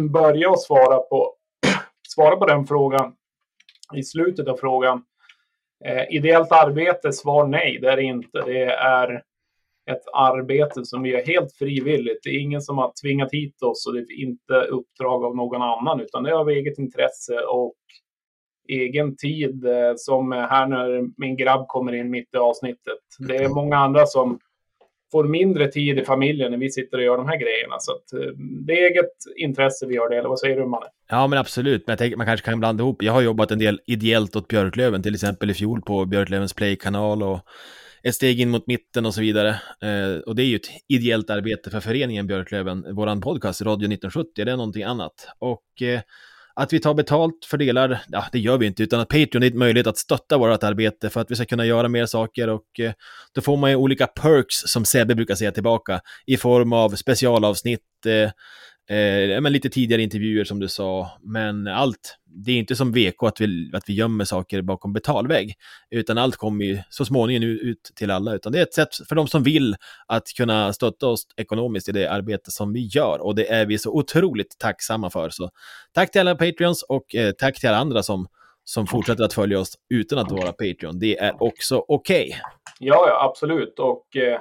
*clears throat* börja och svara på *clears throat* svara på den frågan i slutet av frågan. Eh, ideellt arbete, svar nej, det är det inte. Det är ett arbete som vi gör helt frivilligt. Det är ingen som har tvingat hit oss och det är inte uppdrag av någon annan, utan det är av eget intresse och egen tid. Eh, som här när min grabb kommer in mitt i avsnittet. Det är många andra som får mindre tid i familjen när vi sitter och gör de här grejerna. Så att, eh, det är eget intresse vi gör det, eller vad säger du Manne? Ja, men absolut. Men jag tänker man kanske kan blanda ihop. Jag har jobbat en del ideellt åt Björklöven, till exempel i fjol på Björklövens Play-kanal och ett steg in mot mitten och så vidare. Eh, och det är ju ett ideellt arbete för föreningen Björklöven. Våran podcast, Radio 1970, det är någonting annat. Och eh, att vi tar betalt för delar, ja det gör vi inte, utan att Patreon är en möjlighet att stötta vårt arbete för att vi ska kunna göra mer saker och eh, då får man ju olika perks som Sebbe brukar säga tillbaka i form av specialavsnitt, eh, Eh, men lite tidigare intervjuer som du sa, men allt, det är inte som VK att vi, att vi gömmer saker bakom betalvägg, utan allt kommer ju så småningom ut till alla, utan det är ett sätt för de som vill att kunna stötta oss ekonomiskt i det arbete som vi gör och det är vi så otroligt tacksamma för. Så tack till alla Patreons och eh, tack till alla andra som, som fortsätter att följa oss utan att vara Patreon. Det är också okej. Okay. Ja, ja, absolut. Och eh,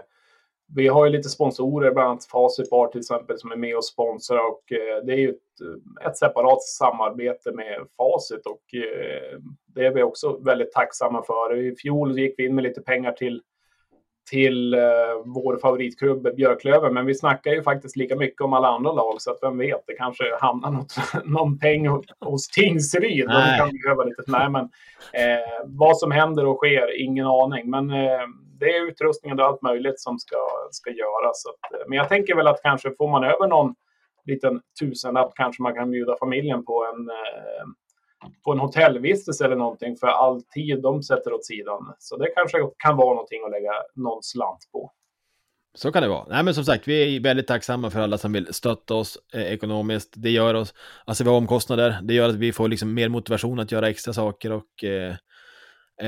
vi har ju lite sponsorer, bland annat Facitbar till exempel, som är med och sponsrar och eh, det är ju ett, eh, ett, separat samarbete med Facit och eh, det är vi också väldigt tacksamma för. I fjol gick vi in med lite pengar till till uh, vår favoritklubb Björklöven, men vi snackar ju faktiskt lika mycket om alla andra lag, så att vem vet, det kanske hamnar något, *laughs* någon peng hos Tingsryd. De kan behöva lite, nej, men eh, vad som händer och sker, ingen aning. Men eh, det är utrustningen och allt möjligt som ska, ska göras. Att, eh, men jag tänker väl att kanske får man över någon liten tusenlapp kanske man kan bjuda familjen på en, eh, på en hotellvistelse eller någonting för all tid de sätter åt sidan. Så det kanske kan vara någonting att lägga någon slant på. Så kan det vara. Nej, men som sagt, vi är väldigt tacksamma för alla som vill stötta oss eh, ekonomiskt. Det gör oss, alltså vi har omkostnader, det gör att vi får liksom mer motivation att göra extra saker och eh,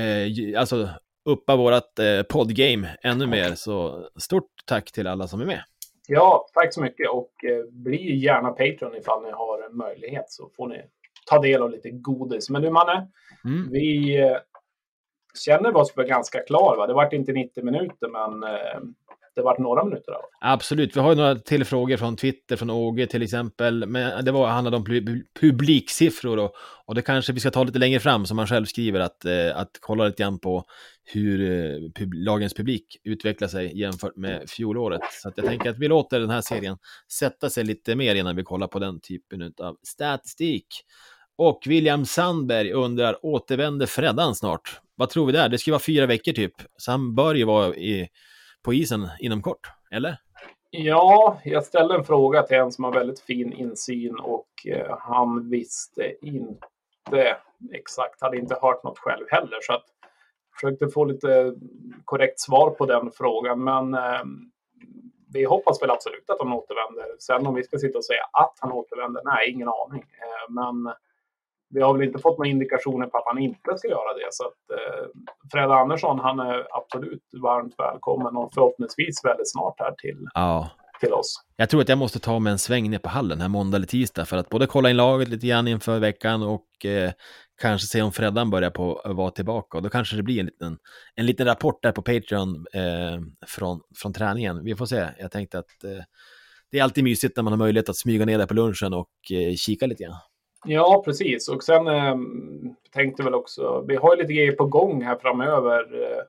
eh, alltså uppa vårt eh, poddgame ännu mer. Så stort tack till alla som är med. Ja, tack så mycket och eh, bli gärna Patreon ifall ni har en möjlighet så får ni ta del av lite godis. Men du Manne, mm. vi eh, känner oss ganska klar. Va? Det vart inte 90 minuter, men eh, det varit några minuter av. Absolut, vi har ju några till frågor från Twitter, från Åge till exempel. Men det var, handlade om publiksiffror och, och det kanske vi ska ta lite längre fram, som han själv skriver, att, eh, att kolla lite grann på hur eh, pub, lagens publik utvecklar sig jämfört med fjolåret. Så att jag tänker att vi låter den här serien sätta sig lite mer innan vi kollar på den typen av statistik. Och William Sandberg undrar, återvänder Freddan snart? Vad tror vi där? Det ska vara fyra veckor typ, så han bör ju vara i på isen inom kort, eller? Ja, jag ställde en fråga till en som har väldigt fin insyn och eh, han visste inte exakt, hade inte hört något själv heller. Så att försökte få lite korrekt svar på den frågan. Men eh, vi hoppas väl absolut att han återvänder. Sen om vi ska sitta och säga att han återvänder, nej, ingen aning. Eh, men vi har väl inte fått några indikationer på att han inte ska göra det. Så att eh, Fred Andersson, han är absolut varmt välkommen och förhoppningsvis väldigt snart här till, ja. till oss. Jag tror att jag måste ta mig en sväng ner på hallen här måndag eller tisdag för att både kolla in laget lite grann inför veckan och eh, kanske se om Freddan börjar på att vara tillbaka. Och då kanske det blir en liten, en liten rapport där på Patreon eh, från, från träningen. Vi får se. Jag tänkte att eh, det är alltid mysigt när man har möjlighet att smyga ner där på lunchen och eh, kika lite grann. Ja, precis. Och sen eh, tänkte väl också, vi har ju lite grejer på gång här framöver eh,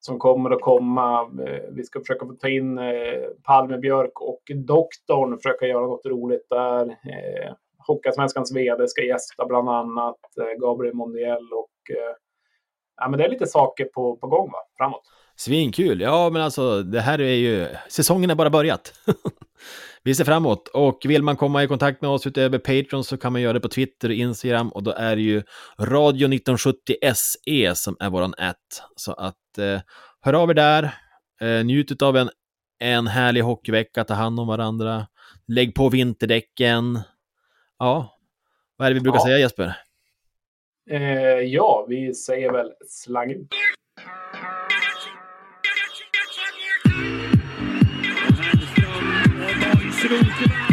som kommer att komma. Eh, vi ska försöka få ta in eh, Palmebjörk och doktorn, försöka göra något roligt där. Eh, Hockeyallsvenskans VD ska gästa bland annat eh, Gabriel Mondiel och eh, ja, men det är lite saker på, på gång va? framåt. Svinkul! Ja, men alltså det här är ju, säsongen har bara börjat. *laughs* Vi ser framåt och vill man komma i kontakt med oss utöver Patreon så kan man göra det på Twitter och Instagram och då är det ju Radio 1970 SE som är våran att. Så att eh, hör av er där, eh, njut av en, en härlig hockeyvecka, ta hand om varandra, lägg på vinterdäcken. Ja, vad är det vi brukar ja. säga Jesper? Eh, ja, vi säger väl slang ut. Absolut.